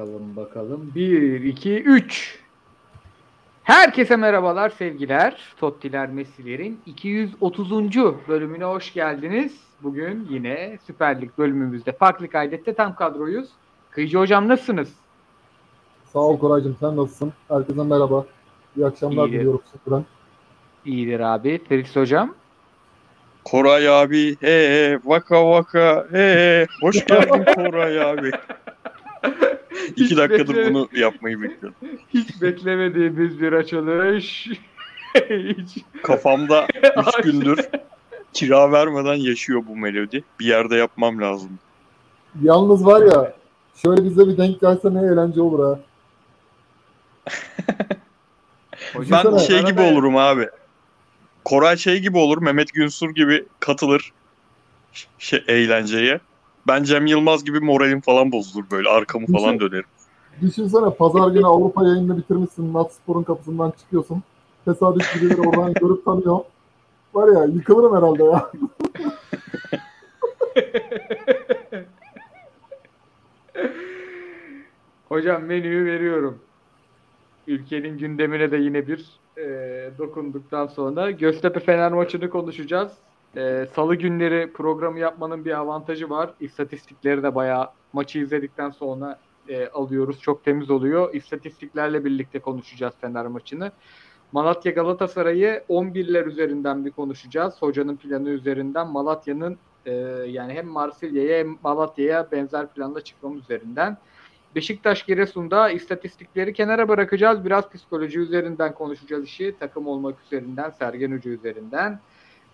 Bakalım bakalım. 1, 2, 3. Herkese merhabalar sevgiler. Tottiler Messi'lerin 230. bölümüne hoş geldiniz. Bugün yine Süper Lig bölümümüzde farklı kaydette tam kadroyuz. Kıyıcı hocam nasılsınız? Sağ ol Koraycığım sen nasılsın? Herkese merhaba. İyi akşamlar İyidir. diliyorum sıfıran. İyidir abi. Felix hocam. Koray abi, he vaka vaka, he hoş geldin Koray abi. İki dakikadır bekle- bunu yapmayı bekliyorum. Hiç beklemediğimiz bir açılış. Hiç. Kafamda üç gündür kira vermeden yaşıyor bu melodi. Bir yerde yapmam lazım. Yalnız var ya şöyle bize bir denk gelse ne eğlence olur ha. Ben Düşünsene. şey gibi arada- olurum abi. Koray şey gibi olur, Mehmet Günsur gibi katılır şey, eğlenceye. Ben Cem Yılmaz gibi moralim falan bozulur böyle arkamı falan dönerim. Düşünsene pazar günü Avrupa yayınını bitirmişsin. Natspor'un kapısından çıkıyorsun. Tesadüf birileri oradan görüp tanıyor. Var ya yıkılırım herhalde ya. Hocam menüyü veriyorum. Ülkenin gündemine de yine bir e, dokunduktan sonra Göztepe Fener maçını konuşacağız. E, Salı günleri programı yapmanın bir avantajı var. İstatistikleri de bayağı maçı izledikten sonra e, alıyoruz. Çok temiz oluyor. İstatistiklerle birlikte konuşacağız Fener maçını. Malatya Galatasaray'ı 11'ler üzerinden bir konuşacağız. Hocanın planı üzerinden Malatya'nın e, yani hem Marsilya'ya hem Malatya'ya benzer planla çıkmamız üzerinden. Beşiktaş Giresun'da istatistikleri kenara bırakacağız. Biraz psikoloji üzerinden konuşacağız işi. Takım olmak üzerinden, Sergen Hoca üzerinden.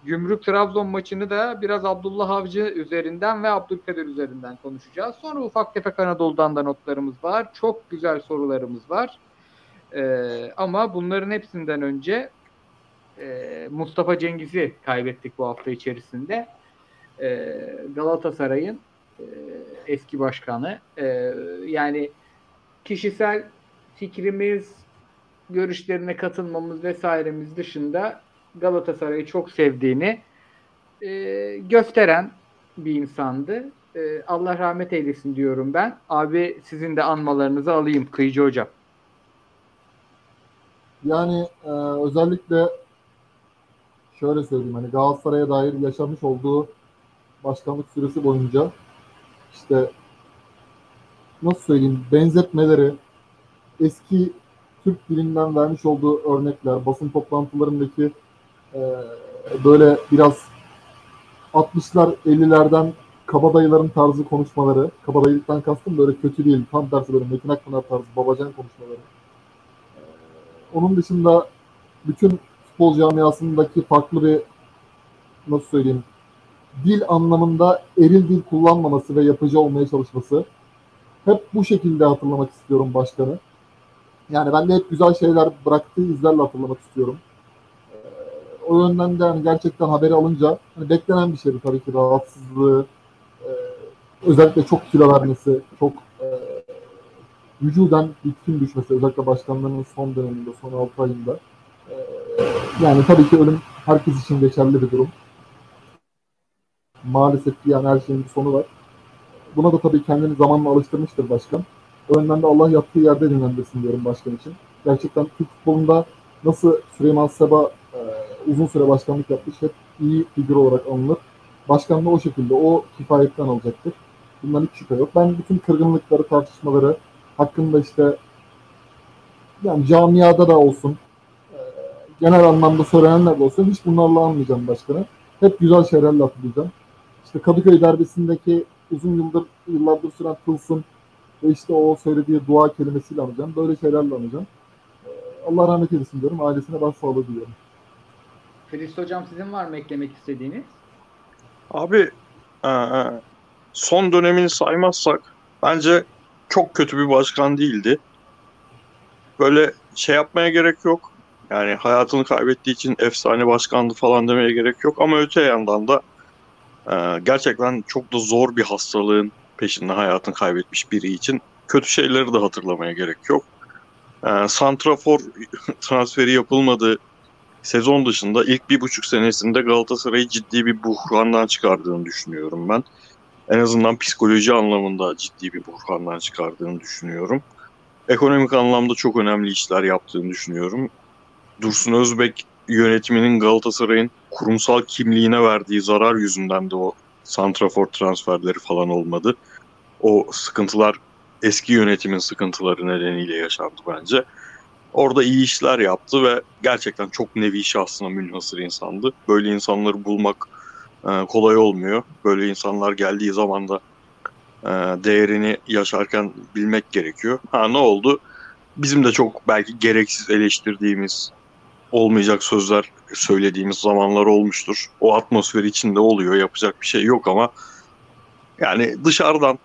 Gümrük Trabzon maçını da biraz Abdullah Avcı üzerinden ve Abdülkadir üzerinden konuşacağız. Sonra ufak tefek Anadolu'dan da notlarımız var. Çok güzel sorularımız var. Ee, ama bunların hepsinden önce e, Mustafa Cengiz'i kaybettik bu hafta içerisinde. Ee, Galatasaray'ın e, eski başkanı. E, yani kişisel fikrimiz, görüşlerine katılmamız vesairemiz dışında Galatasaray'ı çok sevdiğini e, gösteren bir insandı. E, Allah rahmet eylesin diyorum ben. Abi sizin de anmalarınızı alayım Kıyıcı Hocam. Yani e, özellikle şöyle söyleyeyim hani Galatasaray'a dair yaşamış olduğu başkanlık süresi boyunca işte nasıl söyleyeyim benzetmeleri eski Türk dilinden vermiş olduğu örnekler basın toplantılarındaki böyle biraz 60'lar 50'lerden kabadayıların tarzı konuşmaları kabadayılıktan kastım böyle kötü değil tam tersi böyle Metin Akpınar tarzı babacan konuşmaları E, onun dışında bütün futbol camiasındaki farklı bir nasıl söyleyeyim dil anlamında eril dil kullanmaması ve yapıcı olmaya çalışması. Hep bu şekilde hatırlamak istiyorum başkanı. Yani ben de hep güzel şeyler bıraktığı izlerle hatırlamak istiyorum. O yönden de hani gerçekten haberi alınca hani beklenen bir şeydi tabii ki rahatsızlığı, e, özellikle çok kilo vermesi, çok e, vücuden bitkin düşmesi özellikle başkanlarının son döneminde, son 6 ayında. E, yani tabii ki ölüm herkes için geçerli bir durum maalesef ki yani her şeyin bir sonu var. Buna da tabii kendini zamanla alıştırmıştır başkan. O yönden de Allah yaptığı yerde dinlendirsin diyorum başkan için. Gerçekten Türk futbolunda nasıl Süleyman Seba e, uzun süre başkanlık yapmış hep iyi figür olarak alınır. Başkan da o şekilde o kifayetten alacaktır. Bundan hiç şüphe yok. Ben bütün kırgınlıkları, tartışmaları hakkında işte yani camiada da olsun e, genel anlamda söylenenler de olsun hiç bunlarla anmayacağım başkanı. Hep güzel şeylerle hatırlayacağım. İşte Kadıköy derbisindeki uzun yıldır yıllardır süren tılsım ve işte o söylediği dua kelimesiyle anacağım. Böyle şeylerle anacağım. Ee, Allah rahmet eylesin diyorum. Ailesine başsağlığı diliyorum. Filiz Hocam sizin var mı eklemek istediğiniz? Abi e, e, son dönemini saymazsak bence çok kötü bir başkan değildi. Böyle şey yapmaya gerek yok. Yani hayatını kaybettiği için efsane başkandı falan demeye gerek yok. Ama öte yandan da e, gerçekten çok da zor bir hastalığın peşinde hayatını kaybetmiş biri için kötü şeyleri de hatırlamaya gerek yok. E, Santrafor transferi yapılmadığı sezon dışında ilk bir buçuk senesinde Galatasaray'ı ciddi bir buhrandan çıkardığını düşünüyorum ben. en azından psikoloji anlamında ciddi bir buhrandan çıkardığını düşünüyorum. Ekonomik anlamda çok önemli işler yaptığını düşünüyorum. Dursun Özbek yönetiminin Galatasaray'ın kurumsal kimliğine verdiği zarar yüzünden de o santrafor transferleri falan olmadı. O sıkıntılar eski yönetimin sıkıntıları nedeniyle yaşandı bence. Orada iyi işler yaptı ve gerçekten çok nevi şahsına münhasır insandı. Böyle insanları bulmak e, kolay olmuyor. Böyle insanlar geldiği zaman da e, değerini yaşarken bilmek gerekiyor. Ha ne oldu? Bizim de çok belki gereksiz eleştirdiğimiz olmayacak sözler söylediğimiz zamanlar olmuştur. O atmosfer içinde oluyor. Yapacak bir şey yok ama yani dışarıdan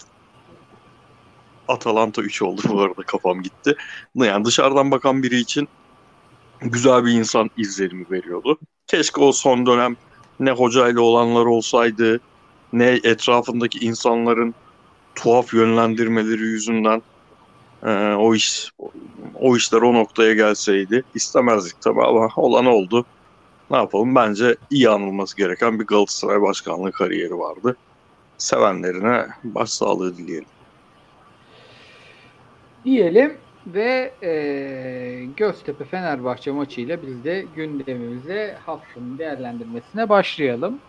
Atalanta 3 oldu bu arada kafam gitti. Yani dışarıdan bakan biri için güzel bir insan izlenimi veriyordu. Keşke o son dönem ne hocayla olanlar olsaydı ne etrafındaki insanların tuhaf yönlendirmeleri yüzünden e, o iş o işler o noktaya gelseydi istemezdik tabii ama olan oldu. Ne yapalım? Bence iyi anılması gereken bir Galatasaray başkanlığı kariyeri vardı. Sevenlerine başsağlığı dileyelim diyelim ve e, Göztepe Fenerbahçe maçıyla biz de gündemimize haftanın değerlendirmesine başlayalım.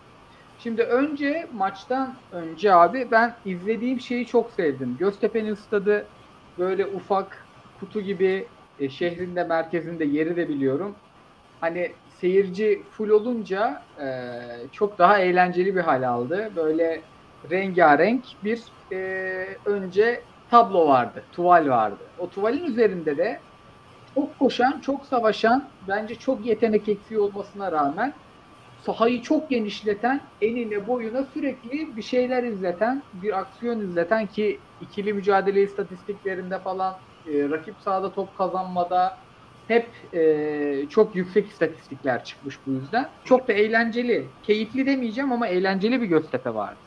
Şimdi önce maçtan önce abi ben izlediğim şeyi çok sevdim. Göztepe'nin stadı böyle ufak kutu gibi e, şehrin merkezinde yeri de biliyorum. Hani seyirci full olunca e, çok daha eğlenceli bir hal aldı. Böyle rengarenk bir e, önce tablo vardı, tuval vardı. O tuvalin üzerinde de çok koşan, çok savaşan, bence çok yetenek eksiği olmasına rağmen sahayı çok genişleten, enine boyuna sürekli bir şeyler izleten, bir aksiyon izleten ki ikili mücadele istatistiklerinde falan e, rakip sahada top kazanmada hep e, çok yüksek istatistikler çıkmış bu yüzden. Çok da eğlenceli, keyifli demeyeceğim ama eğlenceli bir Göztepe vardı.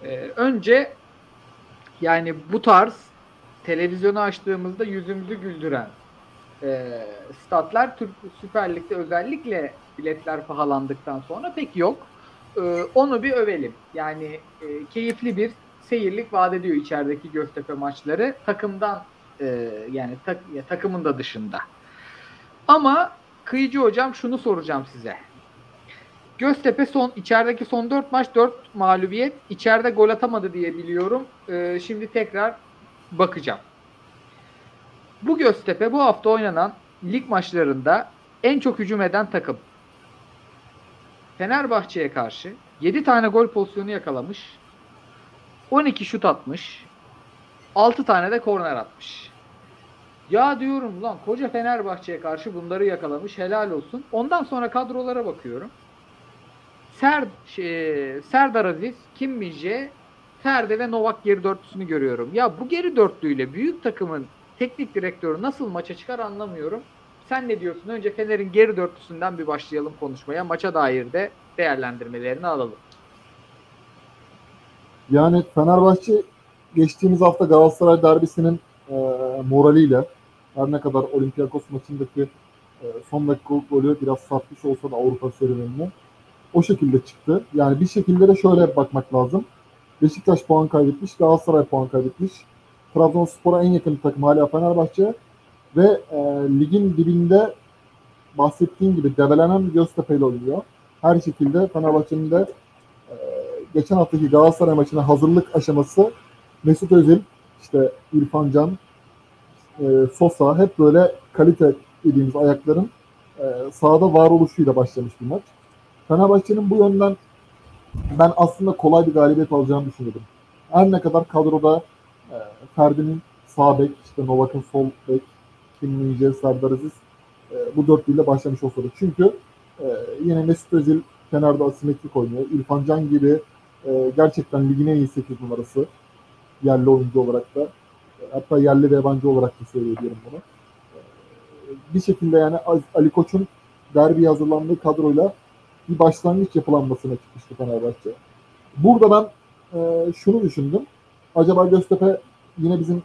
E, önce yani bu tarz televizyonu açtığımızda yüzümüzü güldüren e, statlar Türk Süper Lig'de özellikle biletler pahalandıktan sonra pek yok. E, onu bir övelim. Yani e, keyifli bir seyirlik vaat ediyor içerideki Göztepe maçları. Takımdan e, yani tak, ya, takımın da dışında. Ama Kıyıcı hocam şunu soracağım size. Göztepe son içerideki son 4 maç 4 mağlubiyet. İçeride gol atamadı diye biliyorum. Ee, şimdi tekrar bakacağım. Bu Göztepe bu hafta oynanan lig maçlarında en çok hücum eden takım. Fenerbahçe'ye karşı 7 tane gol pozisyonu yakalamış. 12 şut atmış. 6 tane de korner atmış. Ya diyorum lan koca Fenerbahçe'ye karşı bunları yakalamış helal olsun. Ondan sonra kadrolara bakıyorum. Ser, şey, Serdar Aziz, Kim Minje, Ferdi ve Novak geri dörtlüsünü görüyorum. Ya bu geri dörtlüyle büyük takımın teknik direktörü nasıl maça çıkar anlamıyorum. Sen ne diyorsun? Önce Fener'in geri dörtlüsünden bir başlayalım konuşmaya. Maça dair de değerlendirmelerini alalım. Yani Fenerbahçe geçtiğimiz hafta Galatasaray derbisinin e, moraliyle her ne kadar Olympiakos maçındaki e, son dakika golü biraz satmış olsa da Avrupa serüvenine o şekilde çıktı. Yani bir şekilde de şöyle bakmak lazım. Beşiktaş puan kaybetmiş, Galatasaray puan kaybetmiş. Trabzonspor'a en yakın takım hala Fenerbahçe ve e, ligin dibinde bahsettiğim gibi develenen Göztepe ile oynuyor. Her şekilde Fenerbahçe'nin de e, geçen haftaki Galatasaray maçına hazırlık aşaması Mesut Özil, işte İrfan Can, e, Sosa hep böyle kalite dediğimiz ayakların e, sahada varoluşuyla başlamış bir maç. Fenerbahçe'nin bu yönden ben aslında kolay bir galibiyet alacağını düşünüyordum. Her ne kadar kadroda e, Ferdi'nin sağ bek, işte Novak'ın sol bek, Kim Mince, Serdar Aziz e, bu dörtlüyle başlamış olsa da. Çünkü e, yine Mesut Özil kenarda asimetrik oynuyor. İrfan Can gibi e, gerçekten ligin en iyi 8 numarası yerli oyuncu olarak da e, hatta yerli ve yabancı olarak da söyleyebilirim bunu. E, bir şekilde yani Ali Koç'un derbi hazırlandığı kadroyla bir başlangıç yapılanmasına çıkmıştı Fenerbahçe. Burada ben e, şunu düşündüm. Acaba Göztepe yine bizim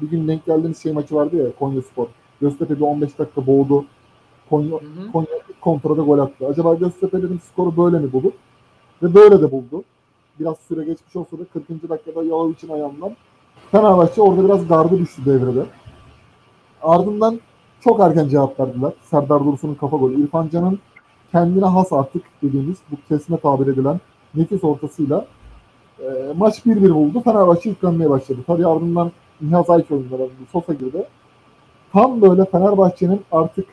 bir gün denk geldiğimiz şey maçı vardı ya Konya Spor. Göztepe bir 15 dakika boğdu. Konya, hı Konya kontrada gol attı. Acaba Göztepe dedim skoru böyle mi bulur? Ve böyle de buldu. biraz süre geçmiş olsa da 40. dakikada Yalovic'in ayağından Fenerbahçe orada biraz gardı düştü devrede. Ardından çok erken cevap verdiler. Serdar Dursun'un kafa golü. İrfan Can'ın kendine has artık dediğimiz bu kesme tabir edilen nefis ortasıyla e, maç 1-1 buldu. Fenerbahçe yüklenmeye başladı. Tabii ardından Nihat Ayç oyunlara Sosa girdi. Tam böyle Fenerbahçe'nin artık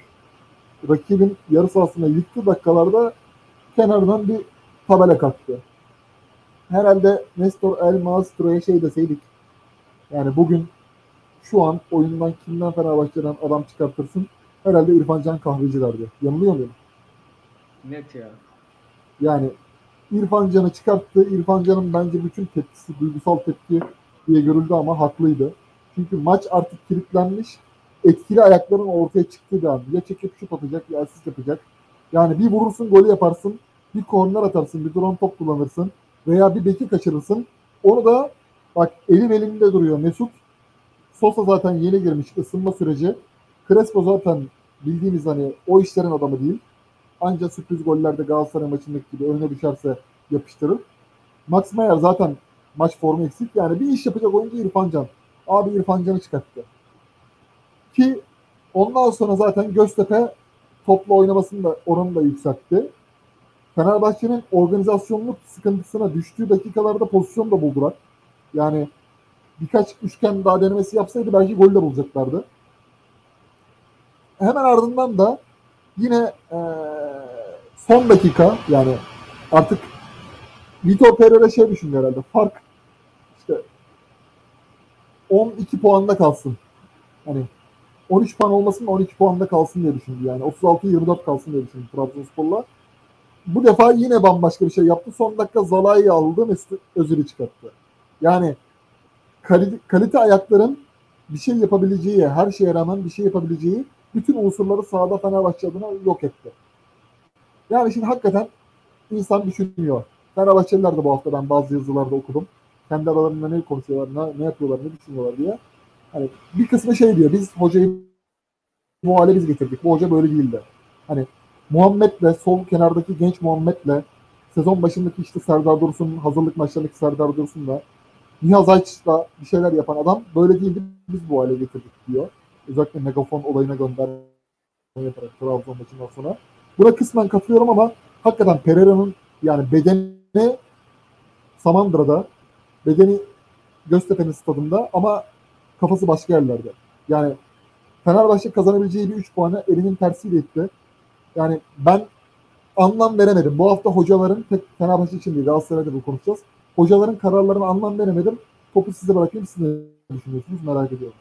rakibin yarı sahasına yıktığı dakikalarda kenardan bir tabela kalktı. Herhalde Nestor El Maestro'ya şey deseydik yani bugün şu an oyundan kimden Fenerbahçe'den adam çıkartırsın herhalde İrfan Can Kahveci derdi. Yanılıyor muyum? Net ya. Yani İrfan Can'ı çıkarttı. İrfan Can'ın bence bütün tepkisi duygusal tepki diye görüldü ama haklıydı. Çünkü maç artık kilitlenmiş. Etkili ayakların ortaya çıktığı bir an. Ya çekip şut atacak ya asist yapacak. Yani bir vurursun golü yaparsın. Bir korner atarsın. Bir duran top kullanırsın. Veya bir beki kaçırırsın. Onu da bak elim elimde duruyor Mesut. Sosa zaten yeni girmiş ısınma süreci. Crespo zaten bildiğimiz hani o işlerin adamı değil. Ancak sürpriz gollerde Galatasaray maçındaki gibi önüne düşerse yapıştırır. Max Meyer zaten maç formu eksik. Yani bir iş yapacak oyuncu İrfan Can. Abi İrfan Can'ı çıkarttı. Ki ondan sonra zaten Göztepe topla oynamasını da oranı da yükseltti. Fenerbahçe'nin organizasyonluk sıkıntısına düştüğü dakikalarda pozisyon da buldular. Yani birkaç üçgen daha denemesi yapsaydı belki gol de bulacaklardı. Hemen ardından da yine e, son dakika yani artık Vitor Pereira şey düşünüyor herhalde. Fark işte 12 puanda kalsın. Hani 13 puan olmasın da 12 puanda kalsın diye düşündü yani. 36-24 kalsın diye düşündü Trabzonspor'la. Bu defa yine bambaşka bir şey yaptı. Son dakika Zalai'yi aldı, Mesut Özil'i çıkarttı. Yani kalite, kalite ayakların bir şey yapabileceği, her şeye rağmen bir şey yapabileceği bütün unsurları sahada Fenerbahçe adına yok etti. Yani şimdi hakikaten insan düşünüyor. Fenerbahçeliler de bu hafta ben bazı yazılarda okudum. Kendi aralarında ne konuşuyorlar, ne, ne yapıyorlar, ne düşünüyorlar diye. Hani bir kısmı şey diyor, biz hocayı bu hale biz getirdik. Bu hoca böyle değildi. Hani Muhammed'le, sol kenardaki genç Muhammed'le sezon başındaki işte Serdar Dursun, hazırlık maçlarındaki Serdar Dursun'la Nihat Ayç'la bir şeyler yapan adam böyle değildi, biz bu hale getirdik diyor. Özellikle megafon olayına gönderme yaparak Trabzon maçından sonra. Buna kısmen katılıyorum ama hakikaten Pereira'nın yani bedeni Samandıra'da, bedeni Göztepe'nin stadında ama kafası başka yerlerde. Yani Fenerbahçe kazanabileceği bir 3 puanı elinin tersiyle itti. Yani ben anlam veremedim. Bu hafta hocaların, tek Fenerbahçe için değil Galatasaray'da bu konuşacağız. Hocaların kararlarına anlam veremedim. Topu size bırakayım. Siz ne düşünüyorsunuz merak ediyorum.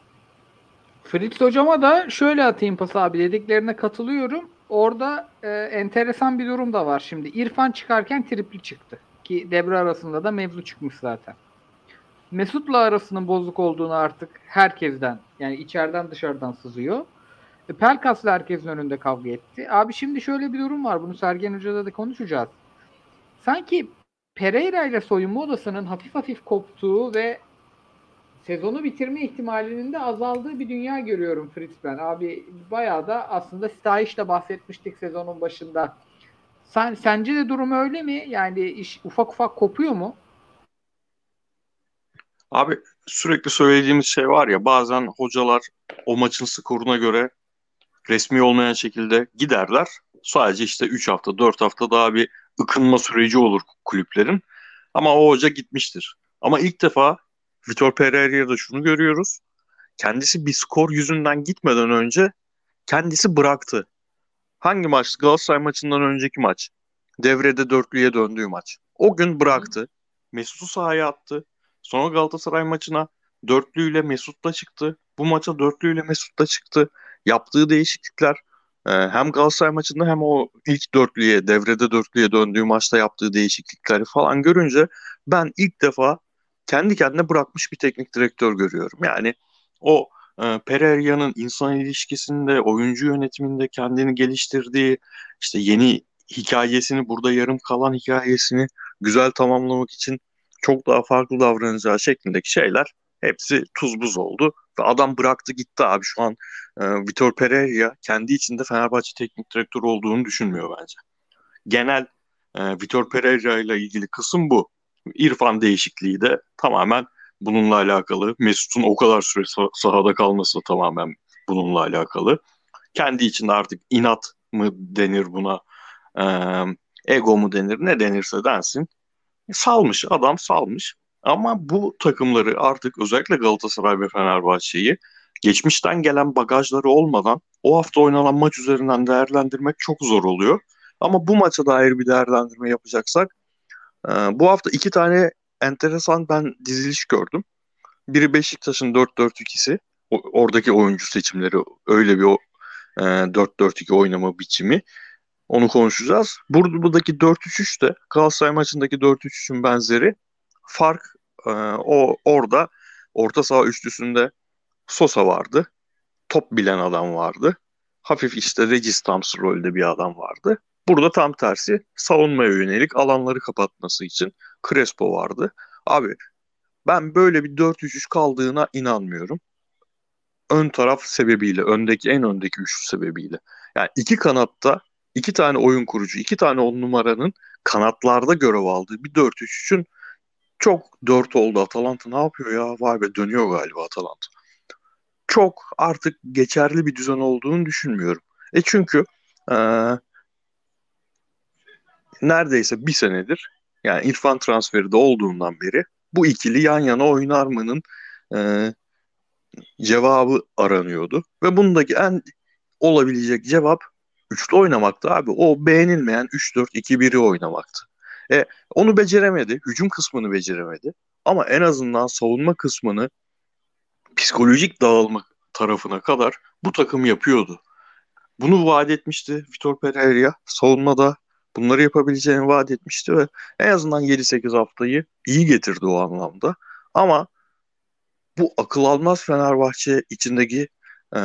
Fritz hocama da şöyle atayım pas abi dediklerine katılıyorum. Orada e, enteresan bir durum da var şimdi. İrfan çıkarken tripli çıktı. Ki devre arasında da mevzu çıkmış zaten. Mesut'la arasının bozuk olduğunu artık herkesten yani içeriden dışarıdan sızıyor. E, Pelkas'la herkesin önünde kavga etti. Abi şimdi şöyle bir durum var. Bunu Sergen Hoca'da da konuşacağız. Sanki Pereira ile soyunma odasının hafif hafif koptuğu ve sezonu bitirme ihtimalinin de azaldığı bir dünya görüyorum Fritz ben. Abi bayağı da aslında Stahiş'le bahsetmiştik sezonun başında. Sen, sence de durum öyle mi? Yani iş ufak ufak kopuyor mu? Abi sürekli söylediğimiz şey var ya bazen hocalar o maçın skoruna göre resmi olmayan şekilde giderler. Sadece işte 3 hafta 4 hafta daha bir ıkınma süreci olur kulüplerin. Ama o hoca gitmiştir. Ama ilk defa Vitor Pereira'da şunu görüyoruz. Kendisi bir skor yüzünden gitmeden önce kendisi bıraktı. Hangi maç? Galatasaray maçından önceki maç. Devrede dörtlüye döndüğü maç. O gün bıraktı. Mesut'u sahaya attı. Sonra Galatasaray maçına dörtlüyle Mesut'la çıktı. Bu maça dörtlüyle Mesut'la çıktı. Yaptığı değişiklikler e, hem Galatasaray maçında hem o ilk dörtlüye, devrede dörtlüye döndüğü maçta yaptığı değişiklikleri falan görünce ben ilk defa kendi kendine bırakmış bir teknik direktör görüyorum. Yani o e, Pereira'nın insan ilişkisinde, oyuncu yönetiminde kendini geliştirdiği, işte yeni hikayesini, burada yarım kalan hikayesini güzel tamamlamak için çok daha farklı davranacağı şeklindeki şeyler hepsi tuz buz oldu. Ve adam bıraktı gitti abi şu an e, Vitor Pereira kendi içinde Fenerbahçe teknik direktörü olduğunu düşünmüyor bence. Genel e, Vitor Pereira ile ilgili kısım bu. İrfan değişikliği de tamamen bununla alakalı. Mesut'un o kadar süre sahada kalması da tamamen bununla alakalı. Kendi içinde artık inat mı denir buna, e, ego mu denir, ne denirse densin. Salmış, adam salmış. Ama bu takımları artık özellikle Galatasaray ve Fenerbahçe'yi geçmişten gelen bagajları olmadan o hafta oynanan maç üzerinden değerlendirmek çok zor oluyor. Ama bu maça dair bir değerlendirme yapacaksak e, bu hafta iki tane enteresan ben diziliş gördüm. Biri Beşiktaş'ın 4-4-2'si. Oradaki oyuncu seçimleri öyle bir e, 4-4-2 oynama biçimi. Onu konuşacağız. Burada buradaki 4-3-3 de Galatasaray maçındaki 4-3-3'ün benzeri. Fark e, o orada orta saha üçlüsünde Sosa vardı. Top bilen adam vardı. Hafif işte Registams rolde bir adam vardı. Burada tam tersi savunmaya yönelik alanları kapatması için Crespo vardı. Abi ben böyle bir 4-3-3 kaldığına inanmıyorum. Ön taraf sebebiyle, öndeki en öndeki üçlü sebebiyle. Yani iki kanatta iki tane oyun kurucu, iki tane on numaranın kanatlarda görev aldığı bir 4-3-3'ün çok 4 oldu. Atalanta ne yapıyor ya? Vay be dönüyor galiba Atalanta. Çok artık geçerli bir düzen olduğunu düşünmüyorum. E çünkü ee, neredeyse bir senedir yani İrfan transferi de olduğundan beri bu ikili yan yana oynar mı'nın e, cevabı aranıyordu. Ve bundaki en olabilecek cevap üçlü oynamaktı abi. O beğenilmeyen 3-4-2-1'i oynamaktı. E, onu beceremedi. Hücum kısmını beceremedi. Ama en azından savunma kısmını psikolojik dağılma tarafına kadar bu takım yapıyordu. Bunu vaat etmişti Vitor Pereira. Savunmada bunları yapabileceğini vaat etmişti ve en azından 7-8 haftayı iyi getirdi o anlamda. Ama bu akıl almaz Fenerbahçe içindeki ee,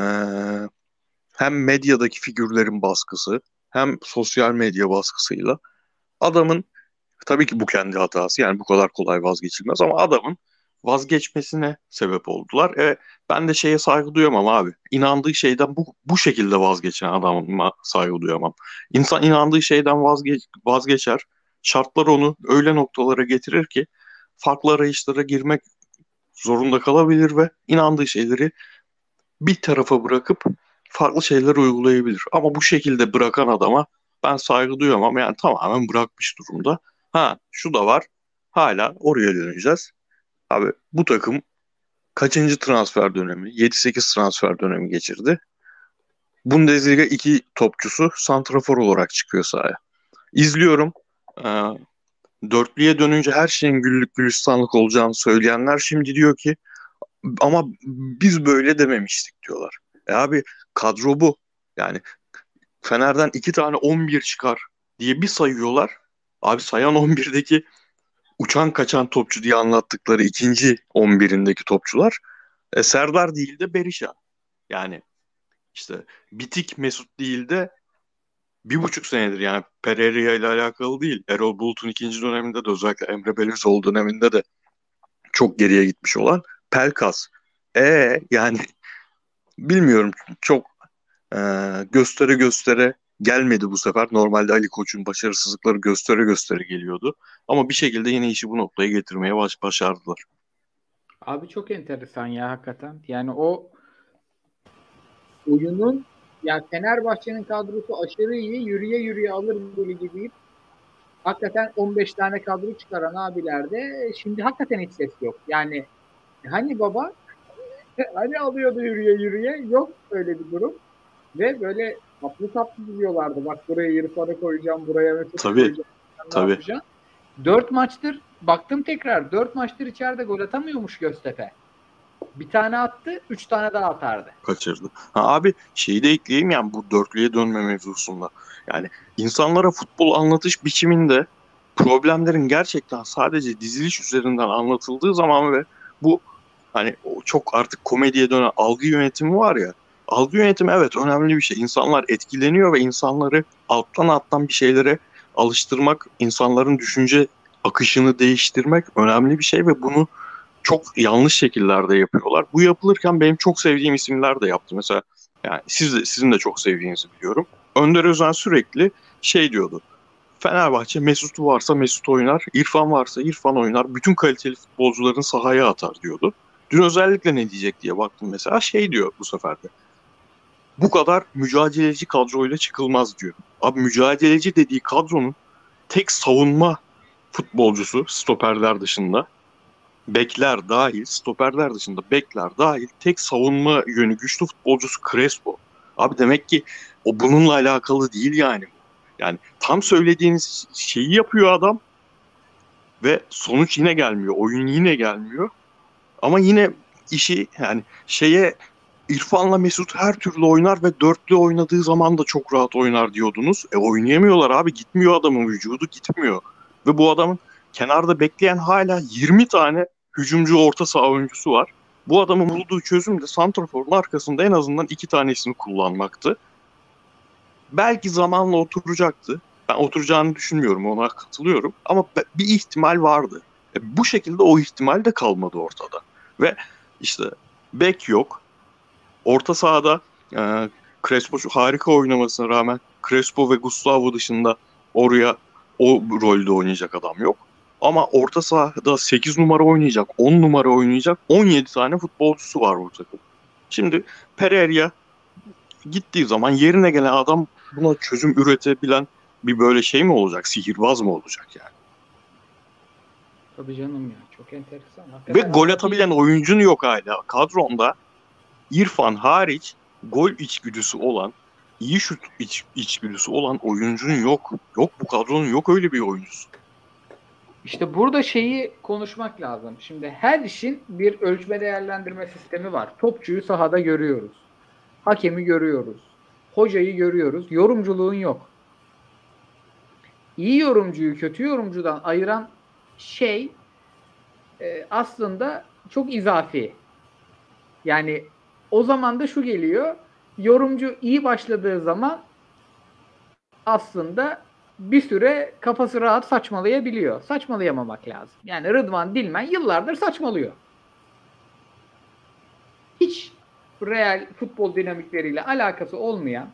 hem medyadaki figürlerin baskısı hem sosyal medya baskısıyla adamın tabii ki bu kendi hatası yani bu kadar kolay vazgeçilmez ama adamın vazgeçmesine sebep oldular. E, ben de şeye saygı duyamam abi. İnandığı şeyden bu, bu şekilde vazgeçen adama saygı duyamam. İnsan inandığı şeyden vazge vazgeçer. Şartlar onu öyle noktalara getirir ki farklı arayışlara girmek zorunda kalabilir ve inandığı şeyleri bir tarafa bırakıp farklı şeyler uygulayabilir. Ama bu şekilde bırakan adama ben saygı duyamam. Yani tamamen bırakmış durumda. Ha şu da var. Hala oraya döneceğiz. Abi bu takım kaçıncı transfer dönemi? 7-8 transfer dönemi geçirdi. Bundesliga iki topçusu santrafor olarak çıkıyor sahaya. İzliyorum. Ee, dörtlüye dönünce her şeyin güllük gülistanlık olacağını söyleyenler şimdi diyor ki ama biz böyle dememiştik diyorlar. E abi kadro bu. Yani Fener'den iki tane 11 çıkar diye bir sayıyorlar. Abi sayan 11'deki uçan kaçan topçu diye anlattıkları ikinci 11'indeki topçular e, Serdar değil de Berisha. Yani işte Bitik Mesut değil de bir buçuk senedir yani Pereira ile alakalı değil. Erol Bulut'un ikinci döneminde de özellikle Emre Belözoğlu döneminde de çok geriye gitmiş olan Pelkas. E yani bilmiyorum çok e, göstere göstere gelmedi bu sefer. Normalde Ali Koç'un başarısızlıkları göstere göstere geliyordu. Ama bir şekilde yine işi bu noktaya getirmeye baş başardılar. Abi çok enteresan ya hakikaten. Yani o oyunun ya Fenerbahçe'nin kadrosu aşırı iyi. Yürüye yürüye alır böyle gibi. Hakikaten 15 tane kadro çıkaran abilerde şimdi hakikaten hiç ses yok. Yani hani baba hani alıyordu yürüye yürüye yok öyle bir durum. Ve böyle tatlı tatlı diyorlardı. Bak buraya İrfan'ı koyacağım, buraya Mesut'u tabii, koyacağım. Tabii. Yapacağım. Dört maçtır baktım tekrar. Dört maçtır içeride gol atamıyormuş Göztepe. Bir tane attı, üç tane daha atardı. Kaçırdı. Ha abi şeyi de ekleyeyim yani bu dörtlüye dönme mevzusunda. Yani insanlara futbol anlatış biçiminde problemlerin gerçekten sadece diziliş üzerinden anlatıldığı zaman ve bu hani çok artık komediye dönen algı yönetimi var ya algı yönetimi evet önemli bir şey. İnsanlar etkileniyor ve insanları alttan alttan bir şeylere alıştırmak, insanların düşünce akışını değiştirmek önemli bir şey ve bunu çok yanlış şekillerde yapıyorlar. Bu yapılırken benim çok sevdiğim isimler de yaptı. Mesela yani siz de, sizin de çok sevdiğinizi biliyorum. Önder Özen sürekli şey diyordu. Fenerbahçe Mesut'u varsa Mesut oynar, İrfan varsa İrfan oynar, bütün kaliteli futbolcuların sahaya atar diyordu. Dün özellikle ne diyecek diye baktım mesela şey diyor bu sefer de. Bu kadar mücadeleci kadroyla çıkılmaz diyor. Abi mücadeleci dediği kadronun tek savunma futbolcusu stoperler dışında bekler dahil, stoperler dışında bekler dahil tek savunma yönü güçlü futbolcusu Crespo. Abi demek ki o bununla alakalı değil yani. Yani tam söylediğiniz şeyi yapıyor adam ve sonuç yine gelmiyor. Oyun yine gelmiyor. Ama yine işi yani şeye İrfan'la Mesut her türlü oynar ve dörtlü oynadığı zaman da çok rahat oynar diyordunuz. E oynayamıyorlar abi. Gitmiyor adamın vücudu gitmiyor. Ve bu adamın kenarda bekleyen hala 20 tane hücumcu orta saha oyuncusu var. Bu adamın bulduğu çözüm de Santrafor'un arkasında en azından iki tanesini kullanmaktı. Belki zamanla oturacaktı. Ben oturacağını düşünmüyorum ona katılıyorum. Ama bir ihtimal vardı. E bu şekilde o ihtimal de kalmadı ortada. Ve işte bek yok. Orta sahada e, Crespo şu harika oynamasına rağmen Crespo ve Gustavo dışında oraya o rolde oynayacak adam yok. Ama orta sahada 8 numara oynayacak, 10 numara oynayacak 17 tane futbolcusu var bu takım. Şimdi Pereira gittiği zaman yerine gelen adam buna çözüm üretebilen bir böyle şey mi olacak? Sihirbaz mı olacak yani? Tabii canım ya. Çok enteresan. Hakikaten Ve gol atabilen oyuncun yok hala. Kadronda İrfan hariç gol içgüdüsü olan, iyi şut iç, içgüdüsü olan oyuncun yok. Yok bu kadronun yok öyle bir oyuncusu. İşte burada şeyi konuşmak lazım. Şimdi her işin bir ölçme değerlendirme sistemi var. Topçuyu sahada görüyoruz. Hakemi görüyoruz. Hocayı görüyoruz. Yorumculuğun yok. İyi yorumcuyu kötü yorumcudan ayıran şey e, aslında çok izafi. Yani o zaman da şu geliyor. Yorumcu iyi başladığı zaman aslında bir süre kafası rahat saçmalayabiliyor. Saçmalayamamak lazım. Yani Rıdvan Dilmen yıllardır saçmalıyor. Hiç real futbol dinamikleriyle alakası olmayan,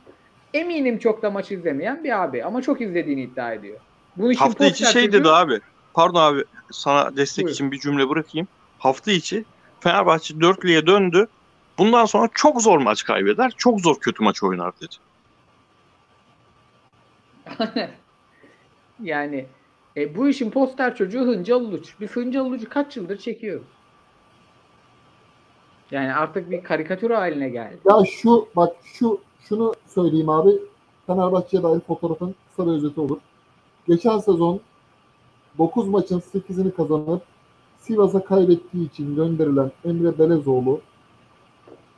eminim çok da maç izlemeyen bir abi ama çok izlediğini iddia ediyor. Bunun için Hafta içi şey dedi abi. Pardon abi sana destek Buyur. için bir cümle bırakayım. Hafta içi Fenerbahçe dörtlüye döndü. Bundan sonra çok zor maç kaybeder, çok zor kötü maç oynar dedi. yani e, bu işin poster çocuğu Hıncal Uluç. Biz Hıncal Uluç'u kaç yıldır çekiyoruz. Yani artık bir karikatür haline geldi. Ya şu bak şu şunu söyleyeyim abi. Fenerbahçe'ye dair fotoğrafın kısa bir özeti olur. Geçen sezon 9 maçın 8'ini kazanıp Sivas'a kaybettiği için gönderilen Emre Belezoğlu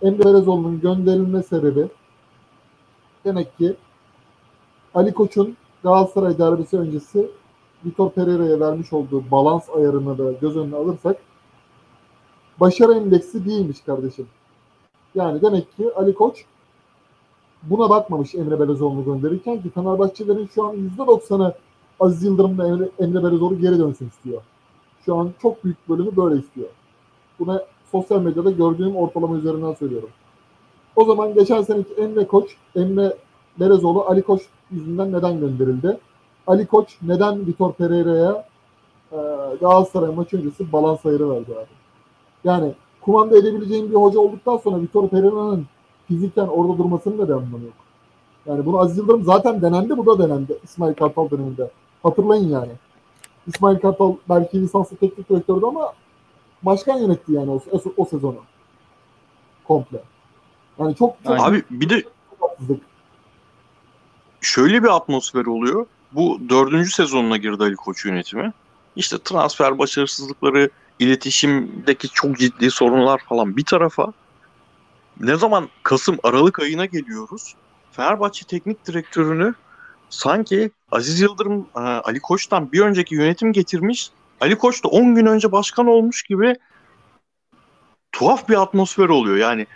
Emre Belezoğlu'nun gönderilme sebebi demek ki Ali Koç'un Galatasaray derbisi öncesi Vitor Pereira'ya vermiş olduğu balans ayarını da göz önüne alırsak başarı endeksi değilmiş kardeşim. Yani demek ki Ali Koç buna bakmamış Emre Belezoğlu'nu gönderirken ki Fenerbahçelerin şu an %90'ı Aziz Yıldırım'la Emre, Emre Belezoğlu geri dönsün istiyor. Şu an çok büyük bölümü böyle istiyor. Buna sosyal medyada gördüğüm ortalama üzerinden söylüyorum. O zaman geçen seneki Emre Koç, Emre Belezoğlu Ali Koç yüzünden neden gönderildi? Ali Koç neden Vitor Pereira'ya e, Galatasaray maçı öncesi balans ayarı verdi abi? Yani kumanda edebileceğim bir hoca olduktan sonra Vitor Pereira'nın fiziken orada durmasının da bir anlamı yok. Yani bunu Aziz Yıldırım zaten denendi, bu da denendi İsmail Kartal döneminde. Hatırlayın yani. İsmail Kartal belki lisanslı teknik direktördü ama başkan yönetti yani o, o, o sezonu. Komple. Yani çok, çok Abi bir de şöyle bir atmosfer oluyor. Bu dördüncü sezonuna girdi Ali Koç yönetimi. İşte transfer başarısızlıkları, iletişimdeki çok ciddi sorunlar falan bir tarafa. Ne zaman Kasım, Aralık ayına geliyoruz. Fenerbahçe teknik direktörünü sanki Aziz Yıldırım e, Ali Koç'tan bir önceki yönetim getirmiş. Ali Koç da 10 gün önce başkan olmuş gibi tuhaf bir atmosfer oluyor. Yani